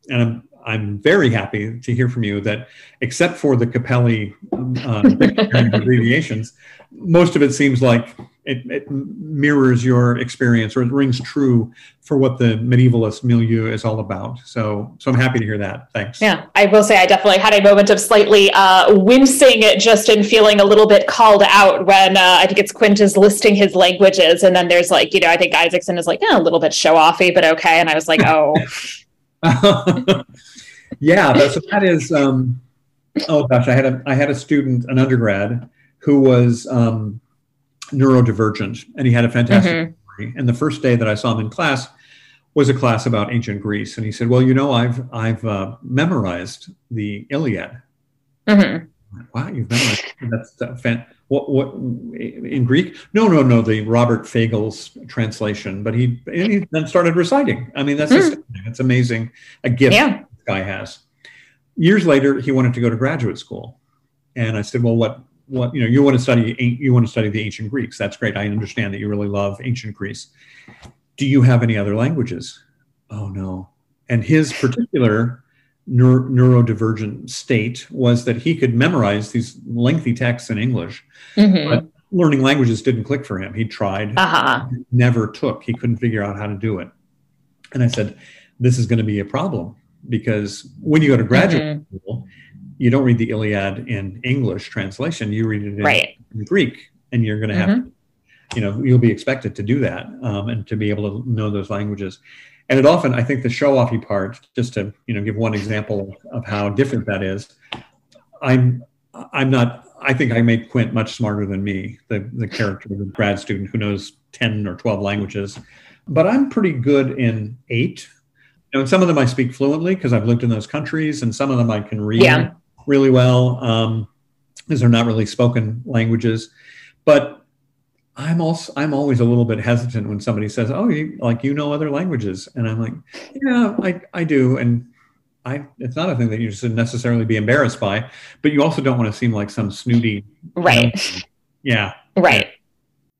C: And I'm, I'm very happy to hear from you that, except for the Cappelli uh, abbreviations, most of it seems like it, it, mirrors your experience or it rings true for what the medievalist milieu is all about. So, so I'm happy to hear that. Thanks.
B: Yeah, I will say I definitely had a moment of slightly uh, wincing just in feeling a little bit called out when uh, I think it's Quint is listing his languages, and then there's like you know I think Isaacson is like yeah, a little bit show offy, but okay, and I was like oh.
C: yeah, so that is. Um, oh gosh, I had a I had a student, an undergrad, who was. Um, neurodivergent, and he had a fantastic mm-hmm. memory. And the first day that I saw him in class was a class about ancient Greece, and he said, "Well, you know, I've I've uh, memorized the Iliad."
B: Mm-hmm.
C: Wow, you've memorized that's uh, fan- what what in Greek? No, no, no, the Robert Fagles translation. But he, he then started reciting. I mean, that's mm. it's amazing a gift yeah. this guy has. Years later, he wanted to go to graduate school, and I said, "Well, what what you know you want to study you want to study the ancient greeks. That's great. I understand that you really love ancient greece. Do you have any other languages? Oh no. And his particular neuro- neurodivergent state was that he could memorize these lengthy texts in english mm-hmm. but learning languages didn't click for him. He tried
B: uh-huh.
C: never took. He couldn't figure out how to do it. And i said this is going to be a problem because when you go to graduate mm-hmm. school you don't read the Iliad in English translation. You read it in,
B: right.
C: Greek, and you're going to have, mm-hmm. you know, you'll be expected to do that um, and to be able to know those languages. And it often, I think, the show-offy part, just to you know, give one example of how different that is. I'm, I'm not. I think I make Quint much smarter than me, the the character, the grad student who knows ten or twelve languages. But I'm pretty good in eight. You know, and some of them I speak fluently because I've lived in those countries, and some of them I can read.
B: Yeah
C: really well um, because they're not really spoken languages. But I'm also I'm always a little bit hesitant when somebody says, "Oh, you, like you know other languages," and I'm like, "Yeah, I I do." And I it's not a thing that you should necessarily be embarrassed by, but you also don't want to seem like some snooty,
B: right?
C: yeah,
B: right.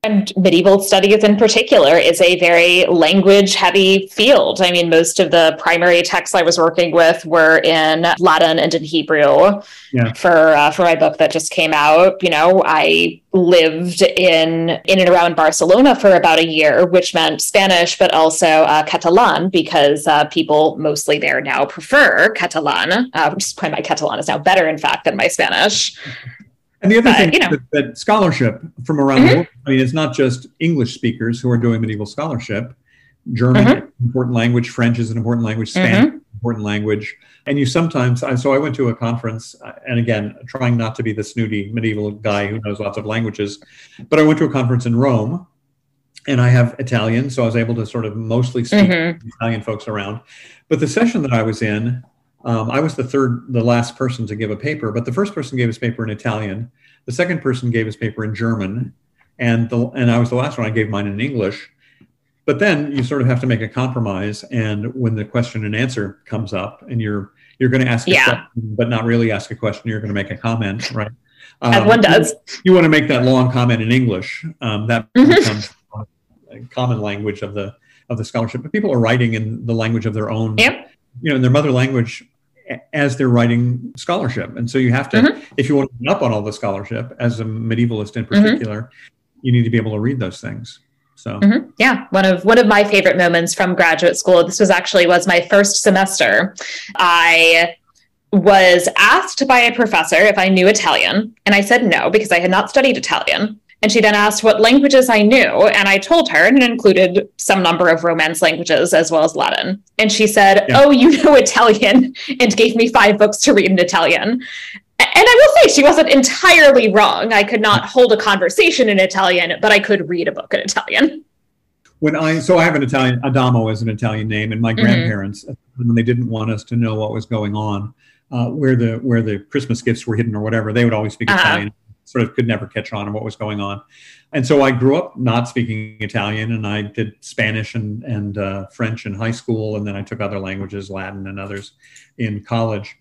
B: And medieval studies in particular is a very language heavy field. I mean, most of the primary texts I was working with were in Latin and in Hebrew yeah. for uh, for my book that just came out. You know, I lived in in and around Barcelona for about a year, which meant Spanish, but also uh, Catalan because uh, people mostly there now prefer Catalan. Uh, which is why my Catalan is now better, in fact, than my Spanish.
C: And the other but, thing you know. that, that, scholarship from around mm-hmm. the world, I mean, it's not just English speakers who are doing medieval scholarship. German, mm-hmm. important language. French is an important language. Spanish, mm-hmm. important language. And you sometimes, so I went to a conference, uh, and again, trying not to be the snooty medieval guy who knows lots of languages, but I went to a conference in Rome, and I have Italian, so I was able to sort of mostly speak mm-hmm. Italian folks around. But the session that I was in, um, I was the third, the last person to give a paper, but the first person gave his paper in Italian. The second person gave his paper in German, and the and I was the last one. I gave mine in English. But then you sort of have to make a compromise, and when the question and answer comes up, and you're you're going to ask a yeah. question, but not really ask a question. You're going to make a comment, right?
B: Um, As one does.
C: You, you, want to make that long comment in English. Um, that mm-hmm. becomes common language of the of the scholarship. But people are writing in the language of their own,
B: yep.
C: you know, in their mother language as they're writing scholarship. And so you have to, mm-hmm. if you want to up on all the scholarship as a medievalist in mm-hmm. particular, mm-hmm. you need to be able to read those things. So
B: mm-hmm. yeah, one of one of my favorite moments from graduate school. This was actually was my first semester. I was asked by a professor if I knew Italian, and I said no because I had not studied Italian. And she then asked what languages I knew, and I told her, and it included some number of Romance languages as well as Latin. And she said, yeah. Oh, you know Italian, and gave me five books to read in Italian. And I will say, she wasn't entirely wrong. I could not hold a conversation in Italian, but I could read a book in Italian.
C: When I so I have an Italian Adamo as an Italian name, and my mm-hmm. grandparents, when they didn't want us to know what was going on, uh, where the where the Christmas gifts were hidden or whatever, they would always speak uh-huh. Italian sort of could never catch on what was going on. And so I grew up not speaking Italian, and I did Spanish and and uh, French in high school, and then I took other languages, Latin and others, in college.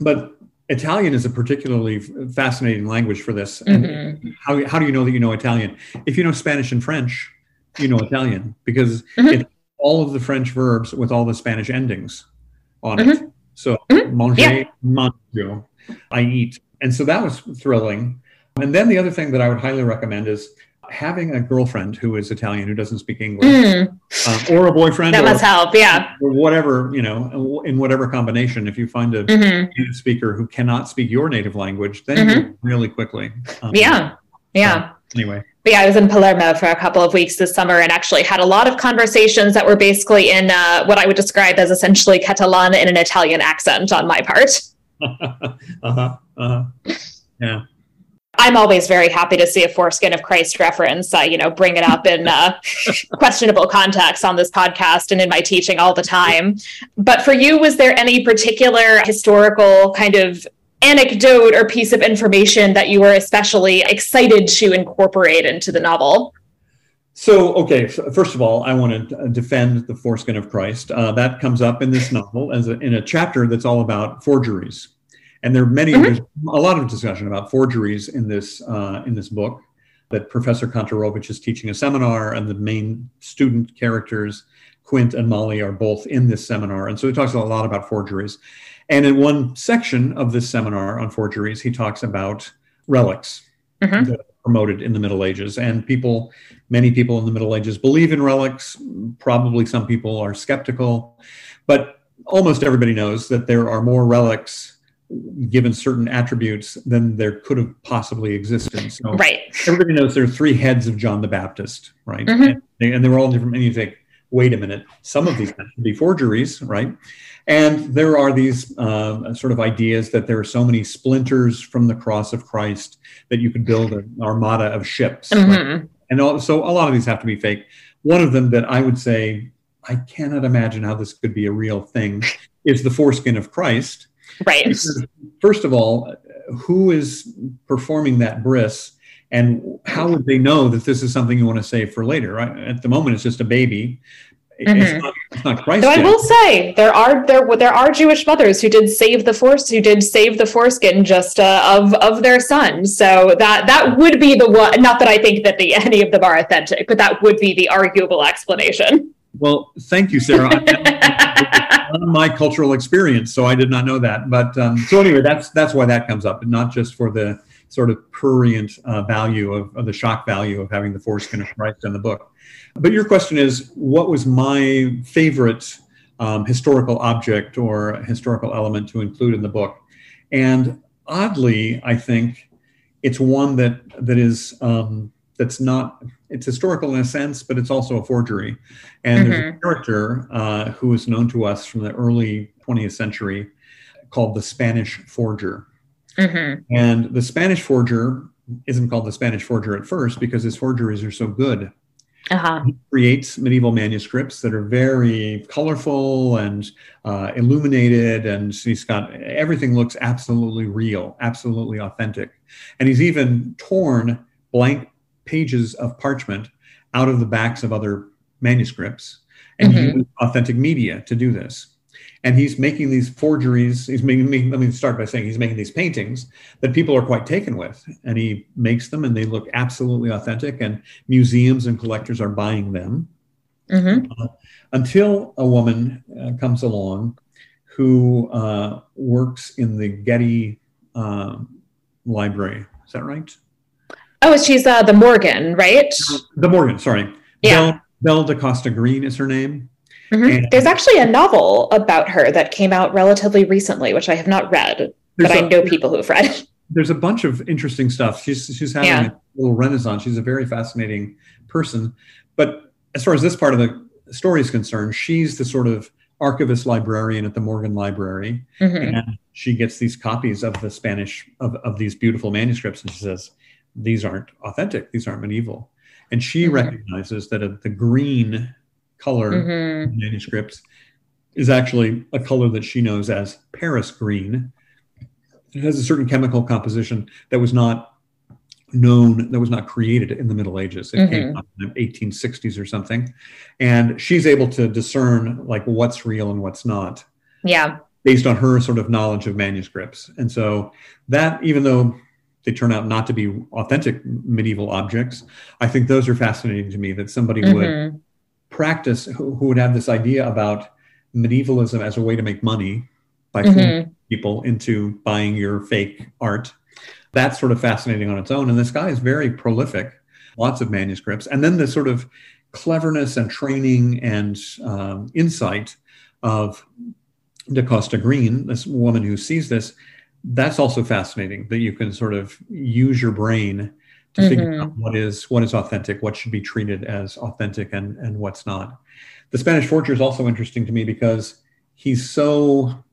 C: But Italian is a particularly fascinating language for this. And mm-hmm. how how do you know that you know Italian? If you know Spanish and French, you know Italian because mm-hmm. it's all of the French verbs with all the Spanish endings on mm-hmm. it. So mm-hmm. manger, yeah. mangio, I eat. And so that was thrilling. And then the other thing that I would highly recommend is having a girlfriend who is Italian who doesn't speak English, mm. um, or a boyfriend.
B: That must help, yeah.
C: Or whatever you know, in whatever combination. If you find a mm-hmm. native speaker who cannot speak your native language, then mm-hmm. really quickly.
B: Um, yeah, yeah.
C: So, anyway.
B: But yeah, I was in Palermo for a couple of weeks this summer and actually had a lot of conversations that were basically in uh, what I would describe as essentially Catalan in an Italian accent on my part.
C: uh huh. Uh huh. Yeah.
B: I'm always very happy to see a foreskin of Christ reference. I, you know, bring it up in uh, questionable contexts on this podcast and in my teaching all the time. But for you, was there any particular historical kind of anecdote or piece of information that you were especially excited to incorporate into the novel?
C: So, okay, first of all, I want to defend the foreskin of Christ. Uh, that comes up in this novel as a, in a chapter that's all about forgeries. And there are many, mm-hmm. a lot of discussion about forgeries in this uh, in this book. That Professor Kantorovich is teaching a seminar, and the main student characters, Quint and Molly, are both in this seminar. And so he talks a lot about forgeries. And in one section of this seminar on forgeries, he talks about relics mm-hmm. that are promoted in the Middle Ages. And people, many people in the Middle Ages believe in relics. Probably some people are skeptical, but almost everybody knows that there are more relics given certain attributes than there could have possibly existed. So
B: right.
C: everybody knows there are three heads of John the Baptist, right? Mm-hmm. And, they, and, they, were all different. And you think, wait a minute, some of these can be forgeries, right? And there are these uh, sort of ideas that there are so many splinters from the cross of Christ that you could build an armada of ships. Mm-hmm. Right? And all, so a lot of these have to be fake. One of them that I would say, I cannot imagine how this could be a real thing, is the foreskin of Christ
B: Right.
C: First of all, who is performing that bris? And how would they know that this is something you want to save for later? Right? At the moment, it's just a baby. Mm-hmm. It's, not, it's not Christ.
B: So I will say there are there there are Jewish mothers who did save the force who did save the foreskin just uh, of of their son. So that that would be the one. Not that I think that the any of them are authentic, but that would be the arguable explanation.
C: Well, thank you, Sarah. my cultural experience, so I did not know that. But um, so anyway, that's that's why that comes up, and not just for the sort of prurient uh, value of, of, the shock value of having the foreskin of Christ in the book. But your question is, what was my favorite um, historical object or historical element to include in the book? And oddly, I think it's one that that is um, that's not it's historical in a sense, but it's also a forgery. And mm-hmm. there's a mm-hmm. character uh, who is known to us from the early 20th century called the Spanish forger. Mm-hmm. And the Spanish forger isn't called the Spanish forger at first because his forgeries are so good. Uh-huh. He creates medieval manuscripts that are very colorful and uh, illuminated, and he's got everything looks absolutely real, absolutely authentic. And he's even torn blank pages of parchment out of the backs of other manuscripts and mm-hmm. use authentic media to do this. And he's making these forgeries. He's making, let me start by saying he's making these paintings that people are quite taken with. And he makes them and they look absolutely authentic, and museums and collectors are buying them. Mm-hmm. Uh, until a woman uh, comes along who uh, works in the Getty uh, Library. Is that right?
B: Oh, she's uh, the Morgan, right?
C: The Morgan, sorry. Yeah. Belle, Belle da Costa Greene is her name.
B: Mm-hmm. There's actually a novel about her that came out relatively recently, which I have not read, but a, I know people who have read.
C: There's a bunch of interesting stuff. She's she's having yeah. a little renaissance. She's a very fascinating person. But as far as this part of the story is concerned, she's the sort of archivist librarian at the Morgan Library, mm-hmm. and she gets these copies of the Spanish of, of these beautiful manuscripts, and she says, these aren't authentic, these aren't medieval. And she mm-hmm. recognizes that a, the green color mm-hmm. manuscripts is actually a color that she knows as Paris green. It has a certain chemical composition that was not known, that was not created in the Middle Ages. It mm-hmm. came out in the 1860s or something. And she's able to discern like what's real and what's not.
B: Yeah.
C: Based on her sort of knowledge of manuscripts. And so that, even though they turn out not to be authentic medieval objects. I think those are fascinating to me that somebody mm-hmm. would practice who, who, would have this idea about medievalism as a way to make money by mm-hmm. people into buying your fake art. That's sort of fascinating on its own. And this guy is very prolific, lots of manuscripts. And then the sort of cleverness and training and um, insight of da Costa Greene, this woman who sees this, that's also fascinating that you can sort of use your brain to mm-hmm. figure out what is what is authentic, what should be treated as authentic, and and what's not. The Spanish forger is also interesting to me because he's so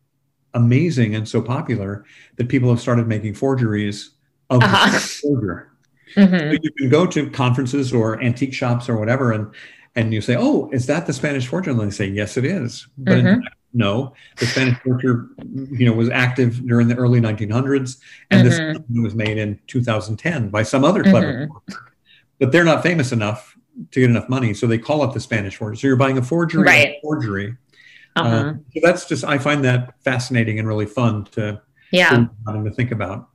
C: amazing and so popular that people have started making forgeries of uh-huh. the forger. Mm-hmm. So you can go to conferences or antique shops or whatever, and and you say, "Oh, is that the Spanish forger?" And they say, "Yes, it is." But mm-hmm. in fact, no, the Spanish forger, you know, was active during the early 1900s, and mm-hmm. this was made in 2010 by some other clever mm-hmm. But they're not famous enough to get enough money, so they call it the Spanish forgery. So you're buying a forgery, right. a forgery. Uh-huh. Uh, so that's just I find that fascinating and really fun to
B: yeah
C: to think about.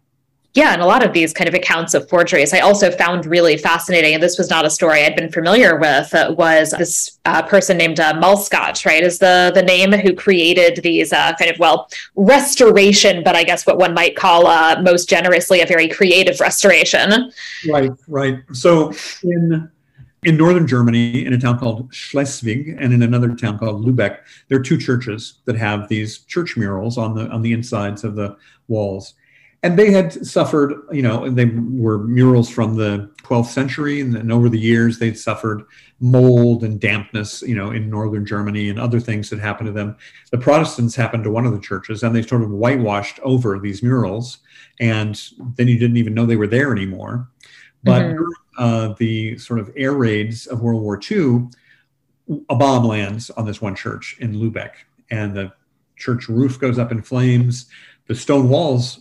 B: Yeah, and a lot of these kind of accounts of forgeries I also found really fascinating, and this was not a story I'd been familiar with, uh, was this uh, person named uh, Malskat, right, is the, the name who created these uh, kind of, well, restoration, but I guess what one might call uh, most generously a very creative restoration.
C: Right, right. So in in northern Germany, in a town called Schleswig, and in another town called Lübeck, there are two churches that have these church murals on the on the insides of the walls and they had suffered, you know, they were murals from the 12th century, and then over the years they'd suffered mold and dampness, you know, in northern Germany and other things that happened to them. The Protestants happened to one of the churches, and they sort of whitewashed over these murals, and then you didn't even know they were there anymore. But mm-hmm. uh, the sort of air raids of World War II, a bomb lands on this one church in Lubeck, and the church roof goes up in flames. The stone walls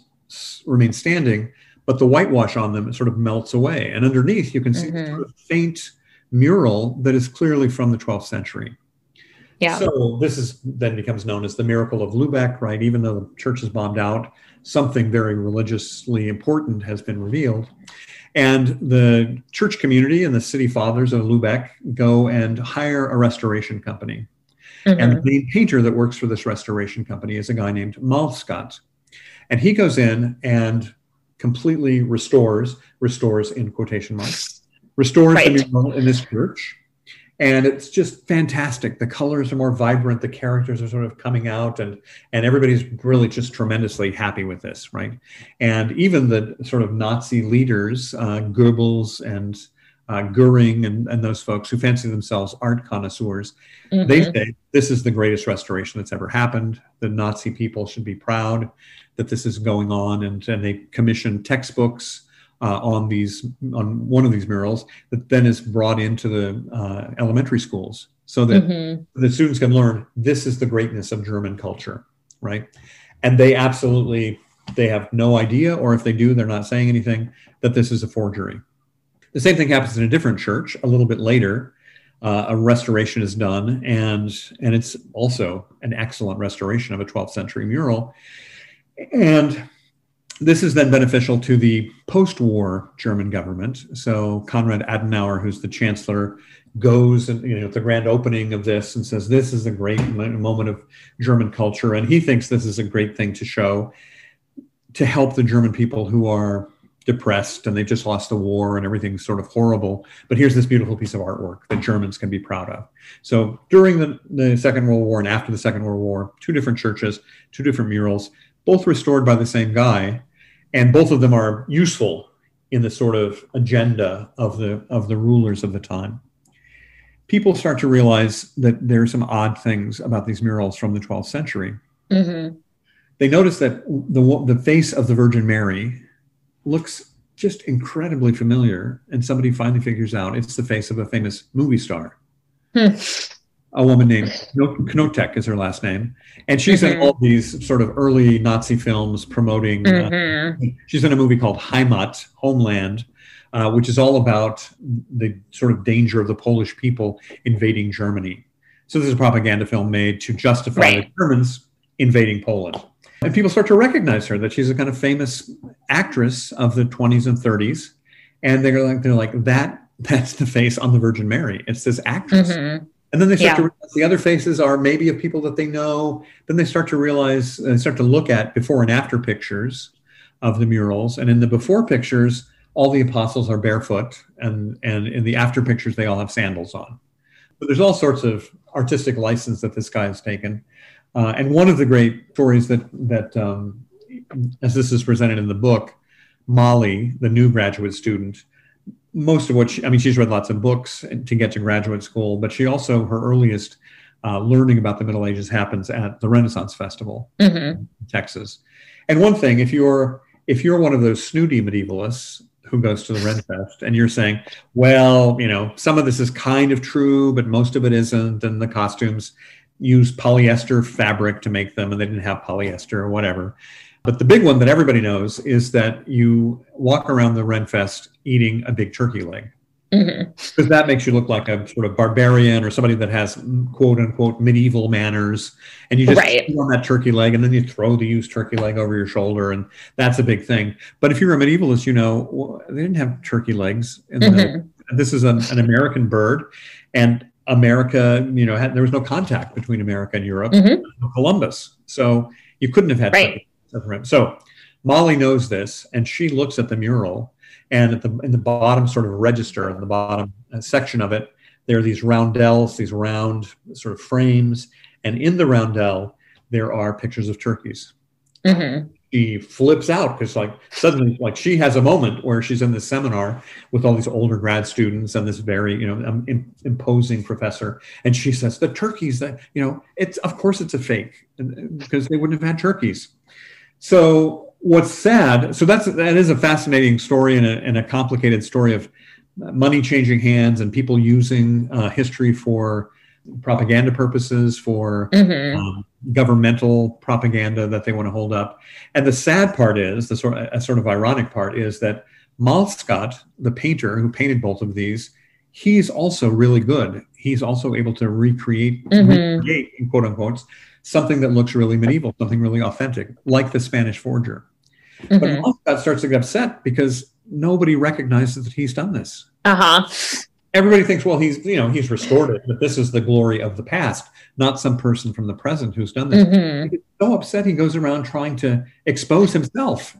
C: remain standing, but the whitewash on them sort of melts away. And underneath, you can see mm-hmm. sort of faint mural that is clearly from the 12th century.
B: Yeah.
C: So this is then becomes known as the miracle of Lubeck, right? Even though the church is bombed out, something very religiously important has been revealed. And the church community and the city fathers of Lubeck go and hire a restoration company. Mm-hmm. And the main painter that works for this restoration company is a guy named Malskat. And he goes in and completely restores, restores in quotation marks, restores right. the mural in this church. And it's just fantastic. The colors are more vibrant. The characters are sort of coming out and and everybody's really just tremendously happy with this right? And even the sort of nazi leaders uh, goebbels and uh, Goering and, and those folks who fancy themselves art connoisseurs, mm-hmm. they say this is the greatest restoration that's ever happened. The Nazi people should be proud that this is going on, and, and they commission textbooks uh, on these on one of these murals that then is brought into the uh, elementary schools so that mm-hmm. the students can learn this is the greatness of German culture, right? And they absolutely they have no idea, or if they do, they're not saying anything that this is a forgery. The same thing happens in a different church a little bit later. Uh, a restoration is done, and and it's also an excellent restoration of a 12th century mural. And this is then beneficial to the post war German government. So Konrad Adenauer, who's the chancellor, goes and you know at the grand opening of this and says this is a great moment of German culture, and he thinks this is a great thing to show to help the German people who are depressed and they've just lost the war and everything's sort of horrible. But here's this beautiful piece of artwork that Germans can be proud of. So during the, the Second World War and after the Second World War, two different churches, two different murals, both restored by the same guy and both of them are useful in the sort of agenda of the of the rulers of the time. People start to realize that there are some odd things about these murals from the 12th century. Mm-hmm. They notice that the the face of the Virgin Mary looks just incredibly familiar, and somebody finally figures out it's the face of a famous movie star. Hmm a woman named Knoteck is her last name, and she's mm-hmm. in all these sort of early Nazi films promoting. Uh, mm-hmm. Uh, she's in a movie called Heimat, Homeland, uh, which is all about the sort of danger of the Polish people invading Germany. So this is a propaganda film made to justify right. the Germans invading Poland. And people start to recognize her that she's a kind of famous actress of the 20s and 30s, and they're like they're like that. That's the face on the Virgin Mary. It's this actress. Mm-hmm and then they start yeah. to realize the other faces are maybe of people that they know. Then they start to realize and start to look at before and after pictures of the murals. And in the before pictures, all the apostles are barefoot, and and in the after pictures, they all have sandals on. But there's all sorts of artistic license that this guy has taken. Uh, and one of the great stories that that um, as this is presented in the book, Molly, the new graduate student, most of what she, I mean, she's read lots of books to get to graduate school, but she also, her earliest uh, learning about the Middle Ages happens at the Renaissance Festival mm-hmm. in Texas. And one thing, if you're, if you're one of those snooty medievalists who goes to the Renfest and you're saying, well, you know, some of this is kind of true, but most of it isn't, and the costumes use polyester fabric to make them, and they didn't have polyester or whatever. But the big one that everybody knows is that you walk around the Renfest eating a big turkey leg. Mm-hmm. Because that makes you look like a sort of barbarian or somebody that has quote unquote medieval manners. And you just right. on that turkey leg and then you throw the used turkey leg over your shoulder. And that's a big thing. But if you're a medievalist, you know, well, they didn't have turkey legs. In mm-hmm. the, this is an, an, American bird. And America, you know, had, there was no contact between America and Europe, mm-hmm. Columbus. So you couldn't have had right. So Molly knows this, and she looks at the mural, and at the in the bottom sort of register, in the bottom uh, section of it, there are these roundels, these round sort of frames, and in the roundel there are pictures of turkeys. Mm-hmm. She flips out because, like, suddenly, like, she has a moment where she's in this seminar with all these older grad students and this very, you know, um, imposing professor, and she says, "The turkeys that, you know, it's of course it's a fake because they wouldn't have had turkeys." So what's sad? So that's that is a fascinating story and a, and a complicated story of money changing hands and people using uh, history for propaganda purposes, for mm-hmm. um, governmental propaganda that they want to hold up. And the sad part is the sort of, a sort of ironic part is that Malskat, the painter who painted both of these, he's also really good. He's also able to recreate,
B: Mhm.
C: recreate in quote unquote, something that looks really medieval, something really authentic, like the Spanish forger. But
B: Mhm.
C: Lestat starts to get upset because nobody recognizes that he's done this.
B: Uh-huh.
C: Everybody thinks, well, he's you know he's restored it, but this is the glory of the past, not some person from the present who's done this.
B: Mhm.
C: He gets so upset he goes around trying to expose himself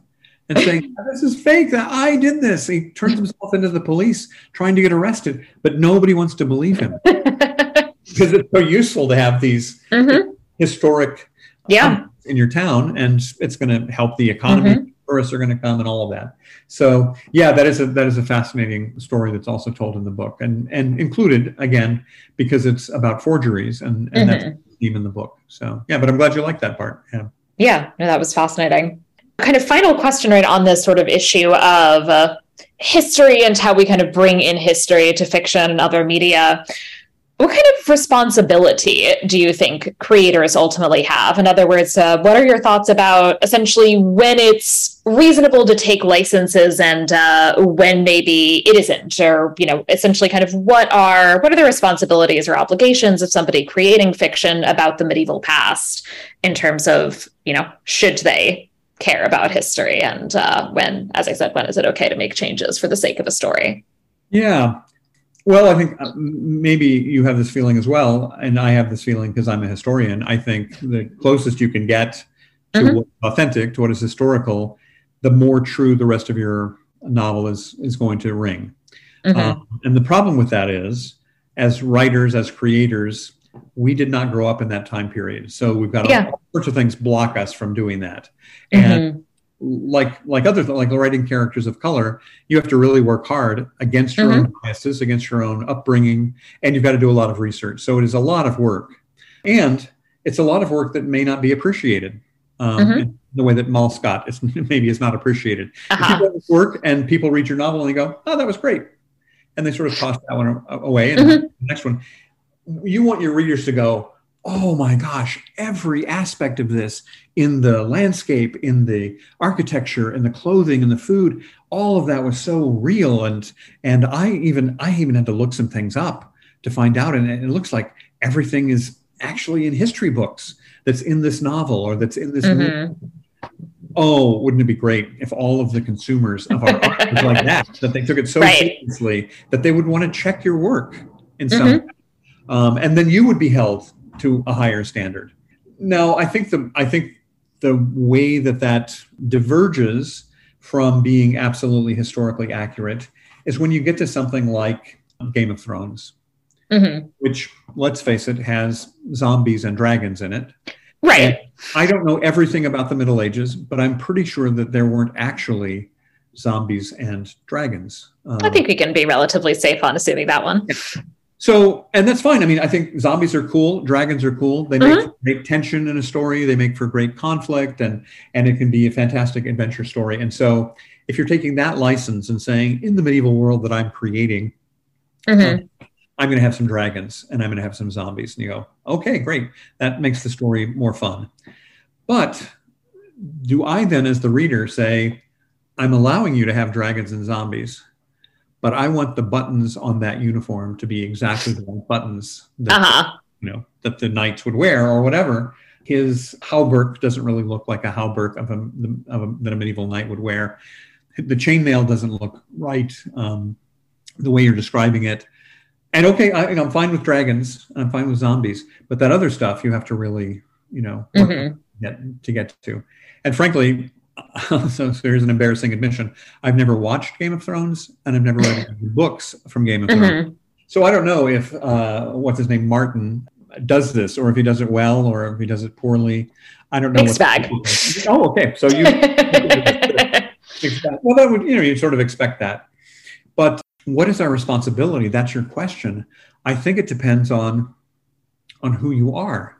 C: and saying, "This is fake. That I did this." He turns himself into the police, trying to get arrested, but nobody wants to believe him because it's so useful to have these
B: Mhm.
C: historic
B: Yeah.
C: in your town, and it's going to help the economy.
B: Mm-hmm.
C: Tourists are going to come, and all of that. So, yeah, that is a that is a fascinating story that's also told in the book, and and included again because it's about forgeries, and and that's
B: Mm-hmm.
C: the theme in the book. So, yeah, but I'm glad you like that part. Yeah.
B: Yeah, no, that was fascinating. Kind of final question, right, on this sort of issue of uh, history and how we kind of bring in history to fiction and other media. What kind of responsibility do you think creators ultimately have? In other words, uh, what are your thoughts about essentially when it's reasonable to take licenses and uh, when maybe it isn't, or you know, essentially, kind of what are what are the responsibilities or obligations of somebody creating fiction about the medieval past in terms of you know, should they care about history and uh, when, as I said, when is it okay to make changes for the sake of a story?
C: Yeah. Well, I think uh, maybe you have this feeling as well, and I have this feeling because I'm a historian. I think the closest you can get to
B: Mhm.
C: what's authentic, to what is historical, the more true the rest of your novel is is going to ring.
B: Mhm.
C: Um, and the problem with that is, as writers, as creators, we did not grow up in that time period, so we've got
B: Yeah.
C: all sorts of things block us from doing that. And
B: Mhm.
C: Like like other like writing characters of color, you have to really work hard against your own biases, against your own upbringing, and you've got to do a lot of research. So it is a lot of work, and it's a lot of work that may not be appreciated. Um,
B: Mhm.
C: in the way that Malskat is maybe is not appreciated.
B: Uh-huh.
C: you this work and people read your novel and they go, "Oh, that was great," and they sort of toss that one away, and
B: Mhm.
C: the next one, you want your readers to go, "Oh my gosh, every aspect of this in the landscape, in the architecture, in the clothing, in the food, all of that was so real." And and I even I even had to look some things up to find out, and it looks like everything is actually in history books that's in this novel or that's in this movie
B: Mhm.
C: oh, wouldn't it be great if all of the consumers of our art was like that, that they took it so
B: Right.
C: seriously that they would want to check your work in some way. Um, and then you would be held to a higher standard. Now, I think the I think the way that that diverges from being absolutely historically accurate is when you get to something like Game of Thrones,
B: Mhm.
C: which let's face it has zombies and dragons in it.
B: Right.
C: I don't know everything about the Middle Ages, but I'm pretty sure that there weren't actually zombies and dragons. Um,
B: I think we can be relatively safe on assuming that one.
C: So, and that's fine. I mean, I think zombies are cool, dragons are cool. They make, make tension in a story. They make for great conflict, and and it can be a fantastic adventure story. And so, if you're taking that license and saying, in the medieval world that I'm creating,
B: Mhm.
C: I'm going to have some dragons and I'm going to have some zombies. And you go, okay, great. That makes the story more fun. But do I then, as the reader, say, I'm allowing you to have dragons and zombies, but I want the buttons on that uniform to be exactly the right buttons that,
B: Uh-huh.
C: you know, that the knights would wear or whatever. His hauberk doesn't really look like a hauberk of a, of a, that a medieval knight would wear. The chainmail doesn't look right um, the way you're describing it and okay, I, I'm fine with dragons. I'm fine with zombies, but that other stuff you have to really, you know, work
B: Mhm.
C: to get to get to. And frankly, so, so here's an embarrassing admission: I've never watched Game of Thrones, and I've never read any books from Game of Thrones.
B: Mhm.
C: So I don't know if uh, what's his name, Martin, does this, or if he does it well, or if he does it poorly. I don't know.
B: Mixed bag.
C: Oh, okay. So you Well, that would, you know, you sort of expect that. But what is our responsibility? That's your question. I think it depends on on who you are.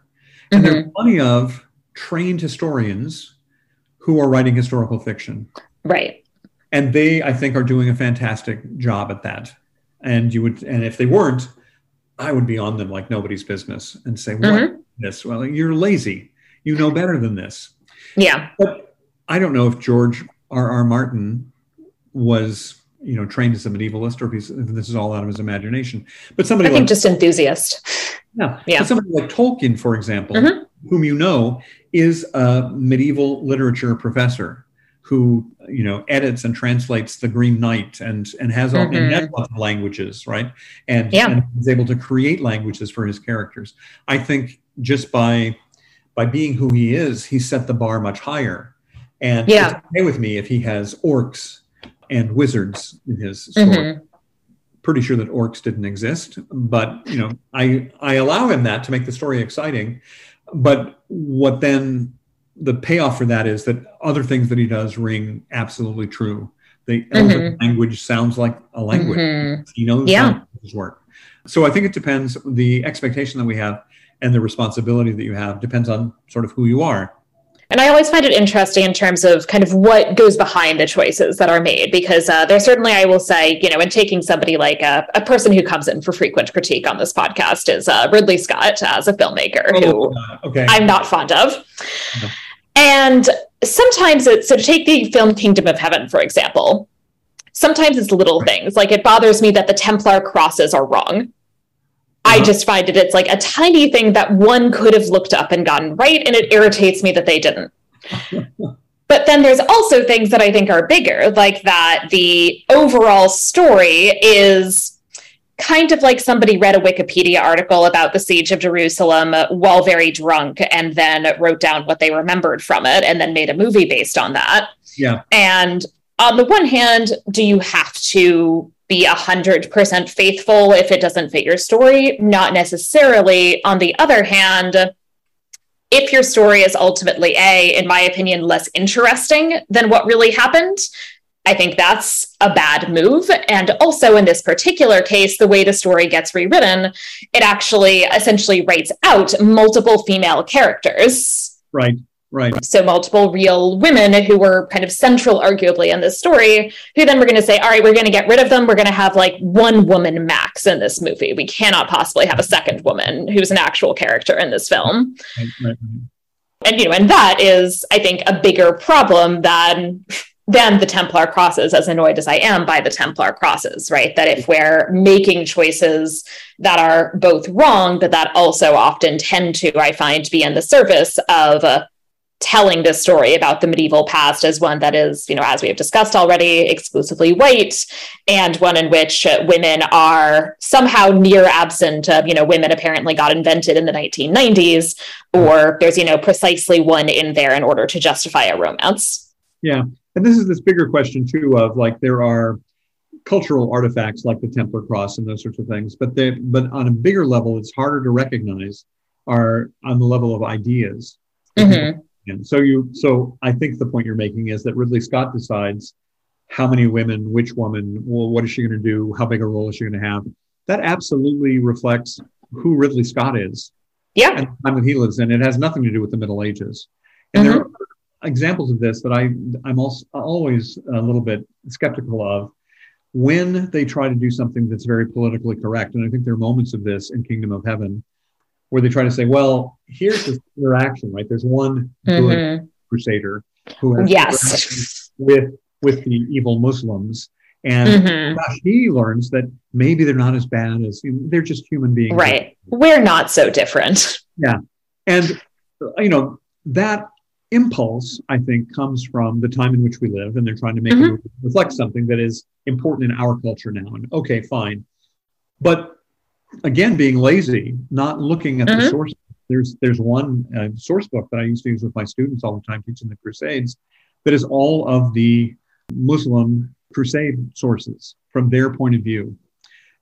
C: And there are plenty of trained historians who are writing historical fiction.
B: right.
C: And they, I think, are doing a fantastic job at that. And you would, and if they weren't, I would be on them like nobody's business and say, "What
B: Mhm.
C: this? Well, you're lazy. You know better than this."
B: Yeah.
C: But I don't know if George R. R. Martin was you know trained as a medievalist or if, he's, if this is all out of his imagination. But somebody
B: I think
C: like
B: just enthusiast.
C: Yeah,
B: Yeah.
C: Somebody like Tolkien, for example,
B: Mhm.
C: whom you know is a medieval literature professor who you know edits and translates the Green Knight and and has all and lots of languages, right? And,
B: Yeah.
C: and is able to create languages for his characters. I think just by by being who he is, he set the bar much higher. And
B: Yeah.
C: it's okay with me if he has orcs and wizards in his story
B: Mhm.
C: Pretty sure that orcs didn't exist but you know i i allow him that to make the story exciting. But what then the payoff for that is that other things that he does ring absolutely true. The elven language sounds like a language.
B: Mhm.
C: he knows
B: Yeah.
C: languages work. So i think it depends the expectation that we have and the responsibility that you have depends on sort of who you are
B: And I always find it interesting in terms of kind of what goes behind the choices that are made, because uh, there's certainly, I will say, you know, in taking somebody like a, a person who comes in for frequent critique on this podcast is uh, Ridley Scott as a filmmaker who
C: uh, okay
B: I'm not fond of.
C: No.
B: And sometimes it's so to take the film Kingdom of Heaven, for example, sometimes it's little things. Like it bothers me that the Templar crosses are wrong. I
C: Uh-huh.
B: just find it it's like a tiny thing that one could have looked up and gotten right, and it irritates me that they didn't. but then there's also things that I think are bigger, like that the overall story is kind of like somebody read a Wikipedia article about the siege of Jerusalem while very drunk and then wrote down what they remembered from it and then made a movie based on that.
C: yeah
B: And on the one hand, do you have to be 100% faithful if it doesn't fit your story? Not necessarily. On the other hand, if your story is ultimately A, in my opinion, less interesting than what really happened, I think that's a bad move. And also in this particular case, the way the story gets rewritten, it actually essentially writes out multiple female characters
C: right right.
B: So multiple real women who were kind of central arguably in this story who then we're going to say all right we're going to get rid of them. We're going to have like one woman max in this movie. We cannot possibly have a second woman who's an actual character in this film.
C: Right, right, right.
B: and you know and that is i think a bigger problem than than the templar crosses as annoyed as i am by the templar crosses right? That if we're making choices that are both wrong that that also often tend to i find be in the service of uh, telling this story about the medieval past as one that is you know as we have discussed already exclusively white and one in which uh, women are somehow near absent of you know women apparently got invented in the 1990s or there's you know precisely one in there in order to justify a romance
C: Yeah. And this is this bigger question too of like there are cultural artifacts like the Templar cross and those sorts of things, but they but on a bigger level, it's harder to recognize are on the level of ideas.
B: Mhm.
C: And so you so I think the point you're making is that Ridley Scott decides how many women, which woman, well, what is she going to do, how big a role is she going to have. That absolutely reflects who Ridley Scott is
B: yeah
C: and the time that he lives in. It has nothing to do with the Middle Ages. And there mm-hmm. are examples of this that I, I'm also always a little bit skeptical of when they try to do something that's very politically correct. And I think there are moments of this in Kingdom of Heaven where they try to say, well, here's this interaction, right? There's one good
B: Mhm.
C: crusader who has
B: yes
C: with with the evil Muslims. And
B: Mhm.
C: gosh, he learns that maybe they're not as bad as they're just human beings.
B: right we're not so different Yeah.
C: And you know that impulse, I think, comes from the time in which we live, and they're trying to make
B: Mhm.
C: it reflect something that is important in our culture now. And okay, fine, but again, being lazy, not looking at the
B: Mhm.
C: source. There's there's one uh, source book that I used to use with my students all the time teaching the Crusades, that is all of the Muslim crusade sources from their point of view,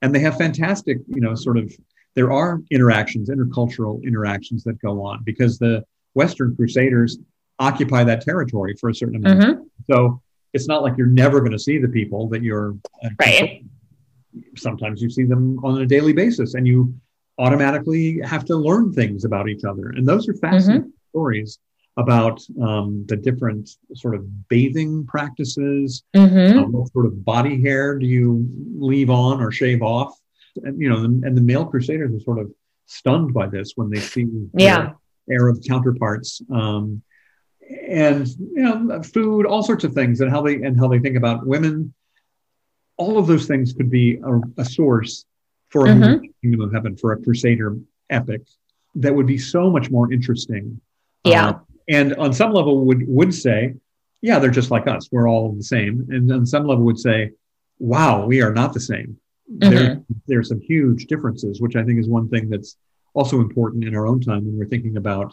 C: and they have fantastic, you know, sort of there are interactions, intercultural interactions that go on because the Western Crusaders occupy that territory for a certain amount.
B: Mhm.
C: So it's not like you're never going to see the people that you're. uh,
B: Right.
C: Sometimes you see them on a daily basis, and you automatically have to learn things about each other, and those are fascinating stories about um, the different sort of bathing practices.
B: Mhm.
C: Um, what sort of body hair do you leave on or shave off? And you know, and, and the male crusaders are sort of stunned by this when they see
B: Yeah.
C: Arab counterparts, um, and you know, food, all sorts of things, and how they and how they think about women. All of those things could be a, a source for a
B: Mhm.
C: Kingdom of Heaven, for a Crusader epic that would be so much more interesting.
B: Yeah.
C: Uh, and on some level would would say, yeah, they're just like us. We're all the same. And on some level would say, wow, we are not the same. There, there are some huge differences, which I think is one thing that's also important in our own time when we're thinking about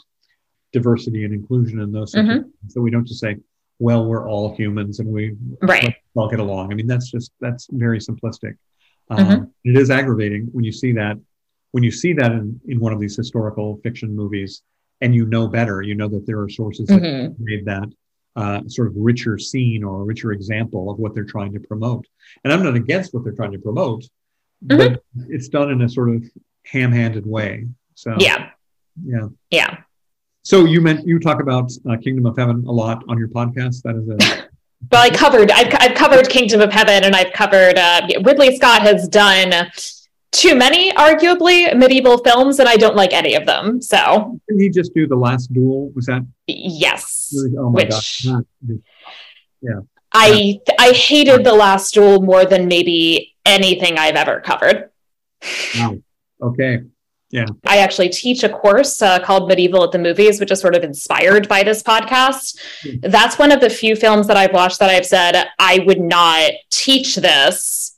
C: diversity and inclusion and those of things. So we don't just say, well, we're all humans and we
B: Right.
C: all get along. I mean, that's just that's very simplistic. Um,
B: Mhm.
C: It is aggravating when you see that when you see that in, in one of these historical fiction movies, and you know better. You know that there are sources that
B: Mhm.
C: made that uh, sort of richer scene or a richer example of what they're trying to promote. And I'm not against what they're trying to promote, but it's done in a sort of ham-handed way. So
B: Yeah.
C: yeah.
B: Yeah.
C: So you meant you talk about uh, Kingdom of Heaven a lot on your podcast. That is a
B: Well, I covered, I've, I've covered Kingdom of Heaven and I've covered, uh, Ridley Scott has done too many, arguably, medieval films, and I don't like any of them. So,
C: didn't he just do the last duel? Was that
B: yes.
C: oh my
B: Which-
C: gosh. Is-
B: I I hated The Last Duel more than maybe anything I've ever covered.
C: Wow. Okay.
B: I actually teach a course uh, called Medieval at the Movies, which is sort of inspired by this podcast.
C: Hmm.
B: That's one of the few films that I've watched that I've said I would not teach this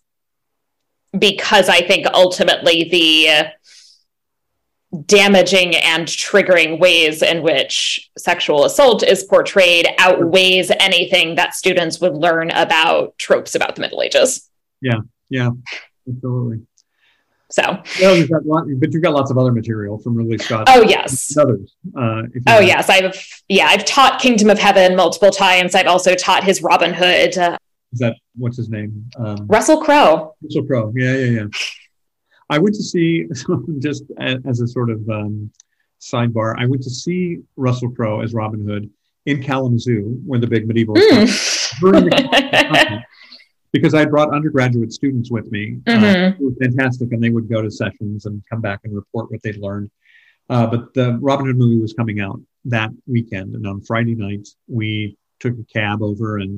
B: because I think ultimately the damaging and triggering ways in which sexual assault is portrayed outweighs anything that students would learn about tropes about the Middle Ages.
C: Yeah. Yeah. Absolutely.
B: So,
C: you've got lot, but you've got lots of other material from Ridley Scott.
B: oh, yes.
C: Others. Uh,
B: Oh
C: want.
B: yes, I've yeah, I've taught Kingdom of Heaven multiple times. I've also taught his Robin Hood. Uh,
C: Is that what's his name? Um,
B: Russell Crowe.
C: Russell Crowe. Yeah, yeah, yeah. I went to see just as a sort of um, sidebar. I went to see Russell Crowe as Robin Hood in Kalamazoo when the big medieval
B: Mhm.
C: because I brought undergraduate students with me. Uh,
B: Mhm.
C: it was fantastic, and they would go to sessions and come back and report what they'd learned. Uh, but the Robin Hood movie was coming out that weekend, and on Friday night we took a cab over and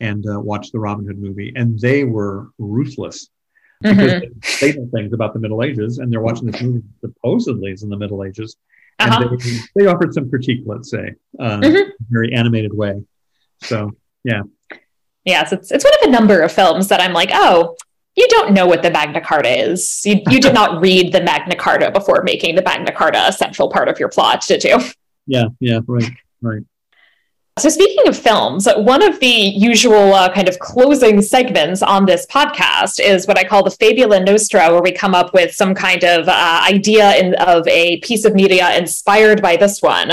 C: and uh, watched the Robin Hood movie, and they were ruthless because
B: Mhm.
C: they know things about the Middle Ages, and they're watching this movie supposedly is in the Middle Ages, and
B: Uh-huh.
C: they, they offered some critique, let's say, uh,
B: Mhm.
C: in a very animated way. So
B: Yes, it's it's one of a number of films that I'm like, oh, you don't know what the Magna Carta is. You you did not read the Magna Carta before making the Magna Carta a central part of your plot, did you?
C: yeah, yeah, right, right.
B: So, speaking of films, one of the usual uh, kind of closing segments on this podcast is what I call the Fabula Nostra, where we come up with some kind of uh, idea in, of a piece of media inspired by this one,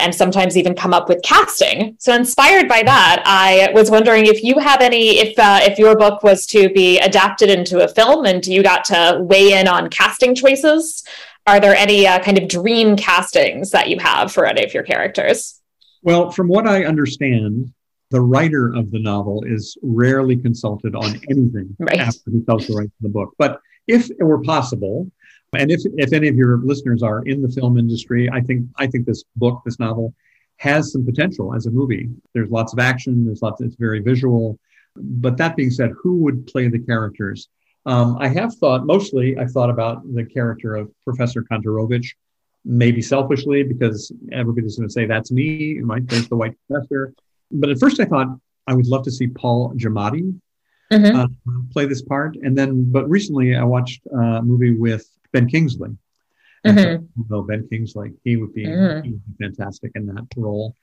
B: and sometimes even come up with casting. So, inspired by that, I was wondering if you have any, if uh, if your book was to be adapted into a film, and you got to weigh in on casting choices. Are there any uh, kind of dream castings that you have for any of your characters?
C: Well, from what I understand, the writer of the novel is rarely consulted on anything
B: Right.
C: after he tells the rights to the book. But if it were possible, and if if any of your listeners are in the film industry, I think I think this book, this novel, has some potential as a movie. There's lots of action. There's lots. It's very visual. But that being said, who would play the characters? Um, I have thought mostly. I've thought about the character of Professor Kantarovich, maybe selfishly because everybody's going to say that's me. Right? There's the white professor. But at first, I thought I would love to see Paul Giamatti
B: Mhm.
C: uh, play this part. And then, but recently, I watched a movie with Ben Kingsley. And so, well, Ben Kingsley, he would be,
B: Mhm.
C: he would be fantastic in that role.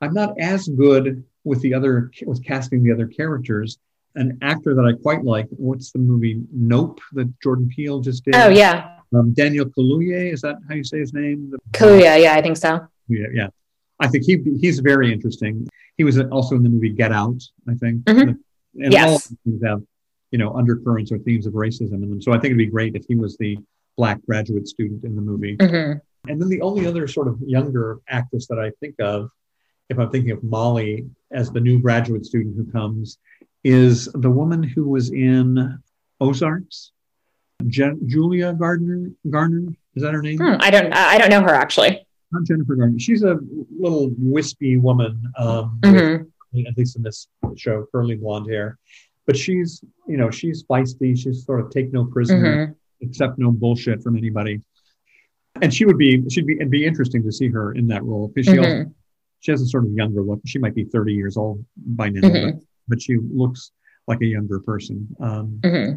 C: I'm not as good with the other with casting the other characters. An actor that I quite like. What's the movie Nope that Jordan Peele just did?
B: Oh yeah,
C: Um, Daniel Kaluuya, is that how you say his name?
B: Kaluuya. Yeah, I think so.
C: Yeah, yeah. I think he he's very interesting. He was also in the movie Get Out, I think.
B: Mhm.
C: And
B: Yes.
C: all of these things have, you know, undercurrents or themes of racism in them. So I think it'd be great if he was the black graduate student in the movie.
B: Mhm.
C: And then the only other sort of younger actress that I think of, if I'm thinking of Molly as the new graduate student who comes, is the woman who was in Ozarks, Julia Gardner. Garner is that her name?
B: Hmm, I don't. I don't know her actually.
C: Not Jennifer Garner. She's a little wispy woman, um,
B: Mhm.
C: with, at least in this show, curly blonde hair. but she's you know she's feisty. She's sort of take no prisoner, mm-hmm. Accept no bullshit from anybody. And she would be she'd be it'd be interesting to see her in that role because she mm-hmm. also she has a sort of younger look. She might be 30 years old by now, mm-hmm. but, but, she looks like a younger person. Um, mm-hmm.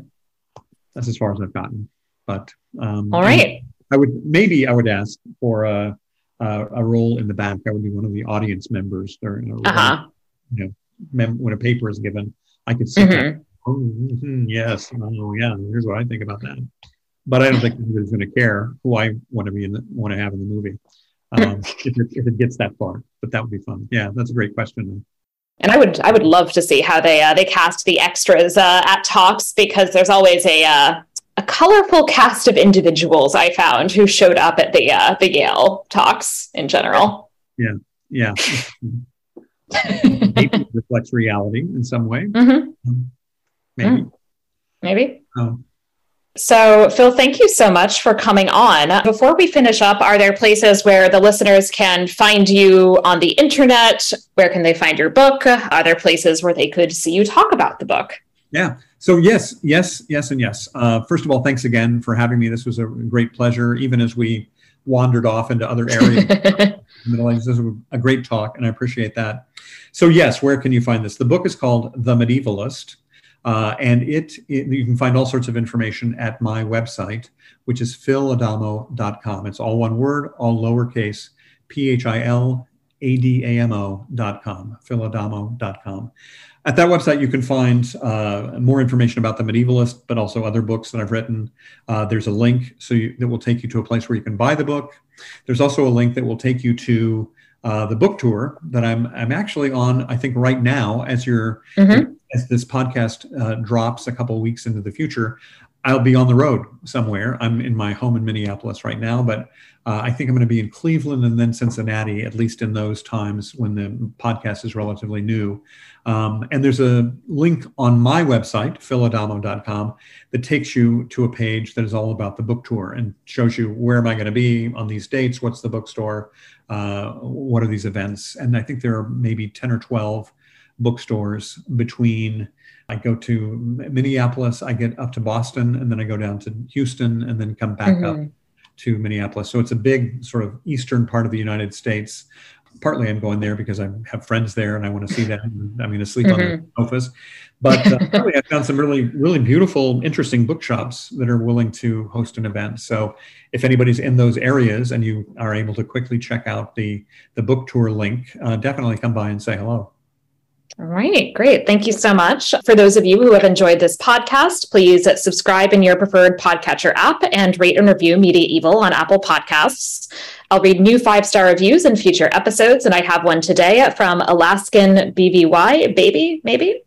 C: That's as far as I've gotten. But
B: um, all right,
C: I would maybe I would ask for a, a, a role in the back. I would be one of the audience members during a uh-huh. you know mem- when a paper is given. I could sit mm-hmm. Oh, mm-hmm, yes. Oh, yeah. Here's what I think about that. But I don't think anybody's going to care who I want to be in the, want to have in the movie um, if, it, if it gets that far. But that would be fun. Yeah, that's a great question.
B: And I would I would love to see how they uh, they cast the extras uh, at talks because there's always a uh, a colorful cast of individuals I found who showed up at the uh, the Yale talks in general.
C: Yeah, yeah. Maybe reflects reality in some way. Mm-hmm. Um, maybe. Mm.
B: Maybe. Um, so, Phil, thank you so much for coming on. Before we finish up, are there places where the listeners can find you on the internet? Where can they find your book? Are there places where they could see you talk about the book?
C: Yeah. So, yes, yes, yes, and yes. Uh, first of all, thanks again for having me. This was a great pleasure, even as we wandered off into other areas. Middle Ages. This was a great talk, and I appreciate that. So, yes, where can you find this? The book is called The Medievalist uh, and it, it, you can find all sorts of information at my website, which is philadamo.com. It's all one word, all lowercase, P H I L A D A M O.com, philadamo.com. At that website, you can find uh, more information about the medievalist, but also other books that I've written. Uh, there's a link so you, that will take you to a place where you can buy the book. There's also a link that will take you to uh, the book tour that I'm I'm actually on. I think right now, as you're mm-hmm. As this podcast uh, drops a couple weeks into the future, I'll be on the road somewhere. I'm in my home in Minneapolis right now, but uh, I think I'm going to be in Cleveland and then Cincinnati, at least in those times when the podcast is relatively new. Um, and there's a link on my website, philadamo.com, that takes you to a page that is all about the book tour and shows you where am I going to be on these dates, what's the bookstore, uh, what are these events. And I think there are maybe 10 or 12 bookstores between I go to Minneapolis, I get up to Boston, and then I go down to Houston, and then come back mm-hmm. up to Minneapolis. So it's a big sort of eastern part of the United States. Partly I'm going there because I have friends there and I want to see them. I'm going to sleep mm-hmm. on the sofas. But uh, probably I found some really, really beautiful, interesting bookshops that are willing to host an event. So if anybody's in those areas and you are able to quickly check out the, the book tour link, uh, definitely come by and say hello.
B: All right, great. Thank you so much. For those of you who have enjoyed this podcast, please subscribe in your preferred podcatcher app and rate and review Media Evil on Apple Podcasts. I'll read new five star reviews in future episodes, and I have one today from Alaskan BVY, baby, maybe.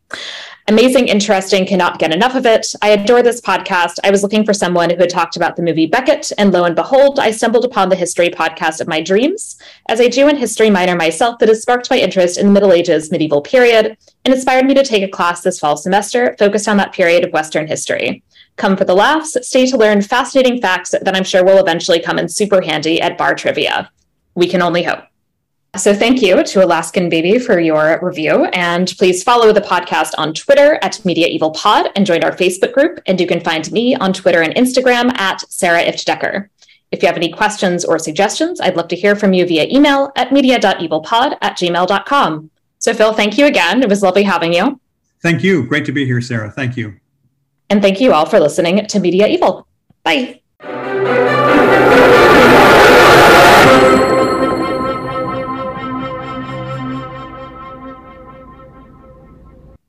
B: Amazing, interesting, cannot get enough of it. I adore this podcast. I was looking for someone who had talked about the movie Becket, and lo and behold, I stumbled upon the history podcast of my dreams. As a Jew and history minor myself, that has sparked my interest in the Middle Ages medieval period and inspired me to take a class this fall semester focused on that period of Western history. Come for the laughs, stay to learn fascinating facts that I'm sure will eventually come in super handy at bar trivia. We can only hope. So thank you to Alaskan Baby for your review. And please follow the podcast on Twitter at Media Evil Pod and join our Facebook group. And you can find me on Twitter and Instagram at Sarah Ifft Decker. If you have any questions or suggestions, I'd love to hear from you via email at media.evilpod at gmail.com. So Phil, thank you again. It was lovely having you.
C: Thank you. Great to be here, Sarah. Thank you.
B: And thank you all for listening to Media Evil. Bye.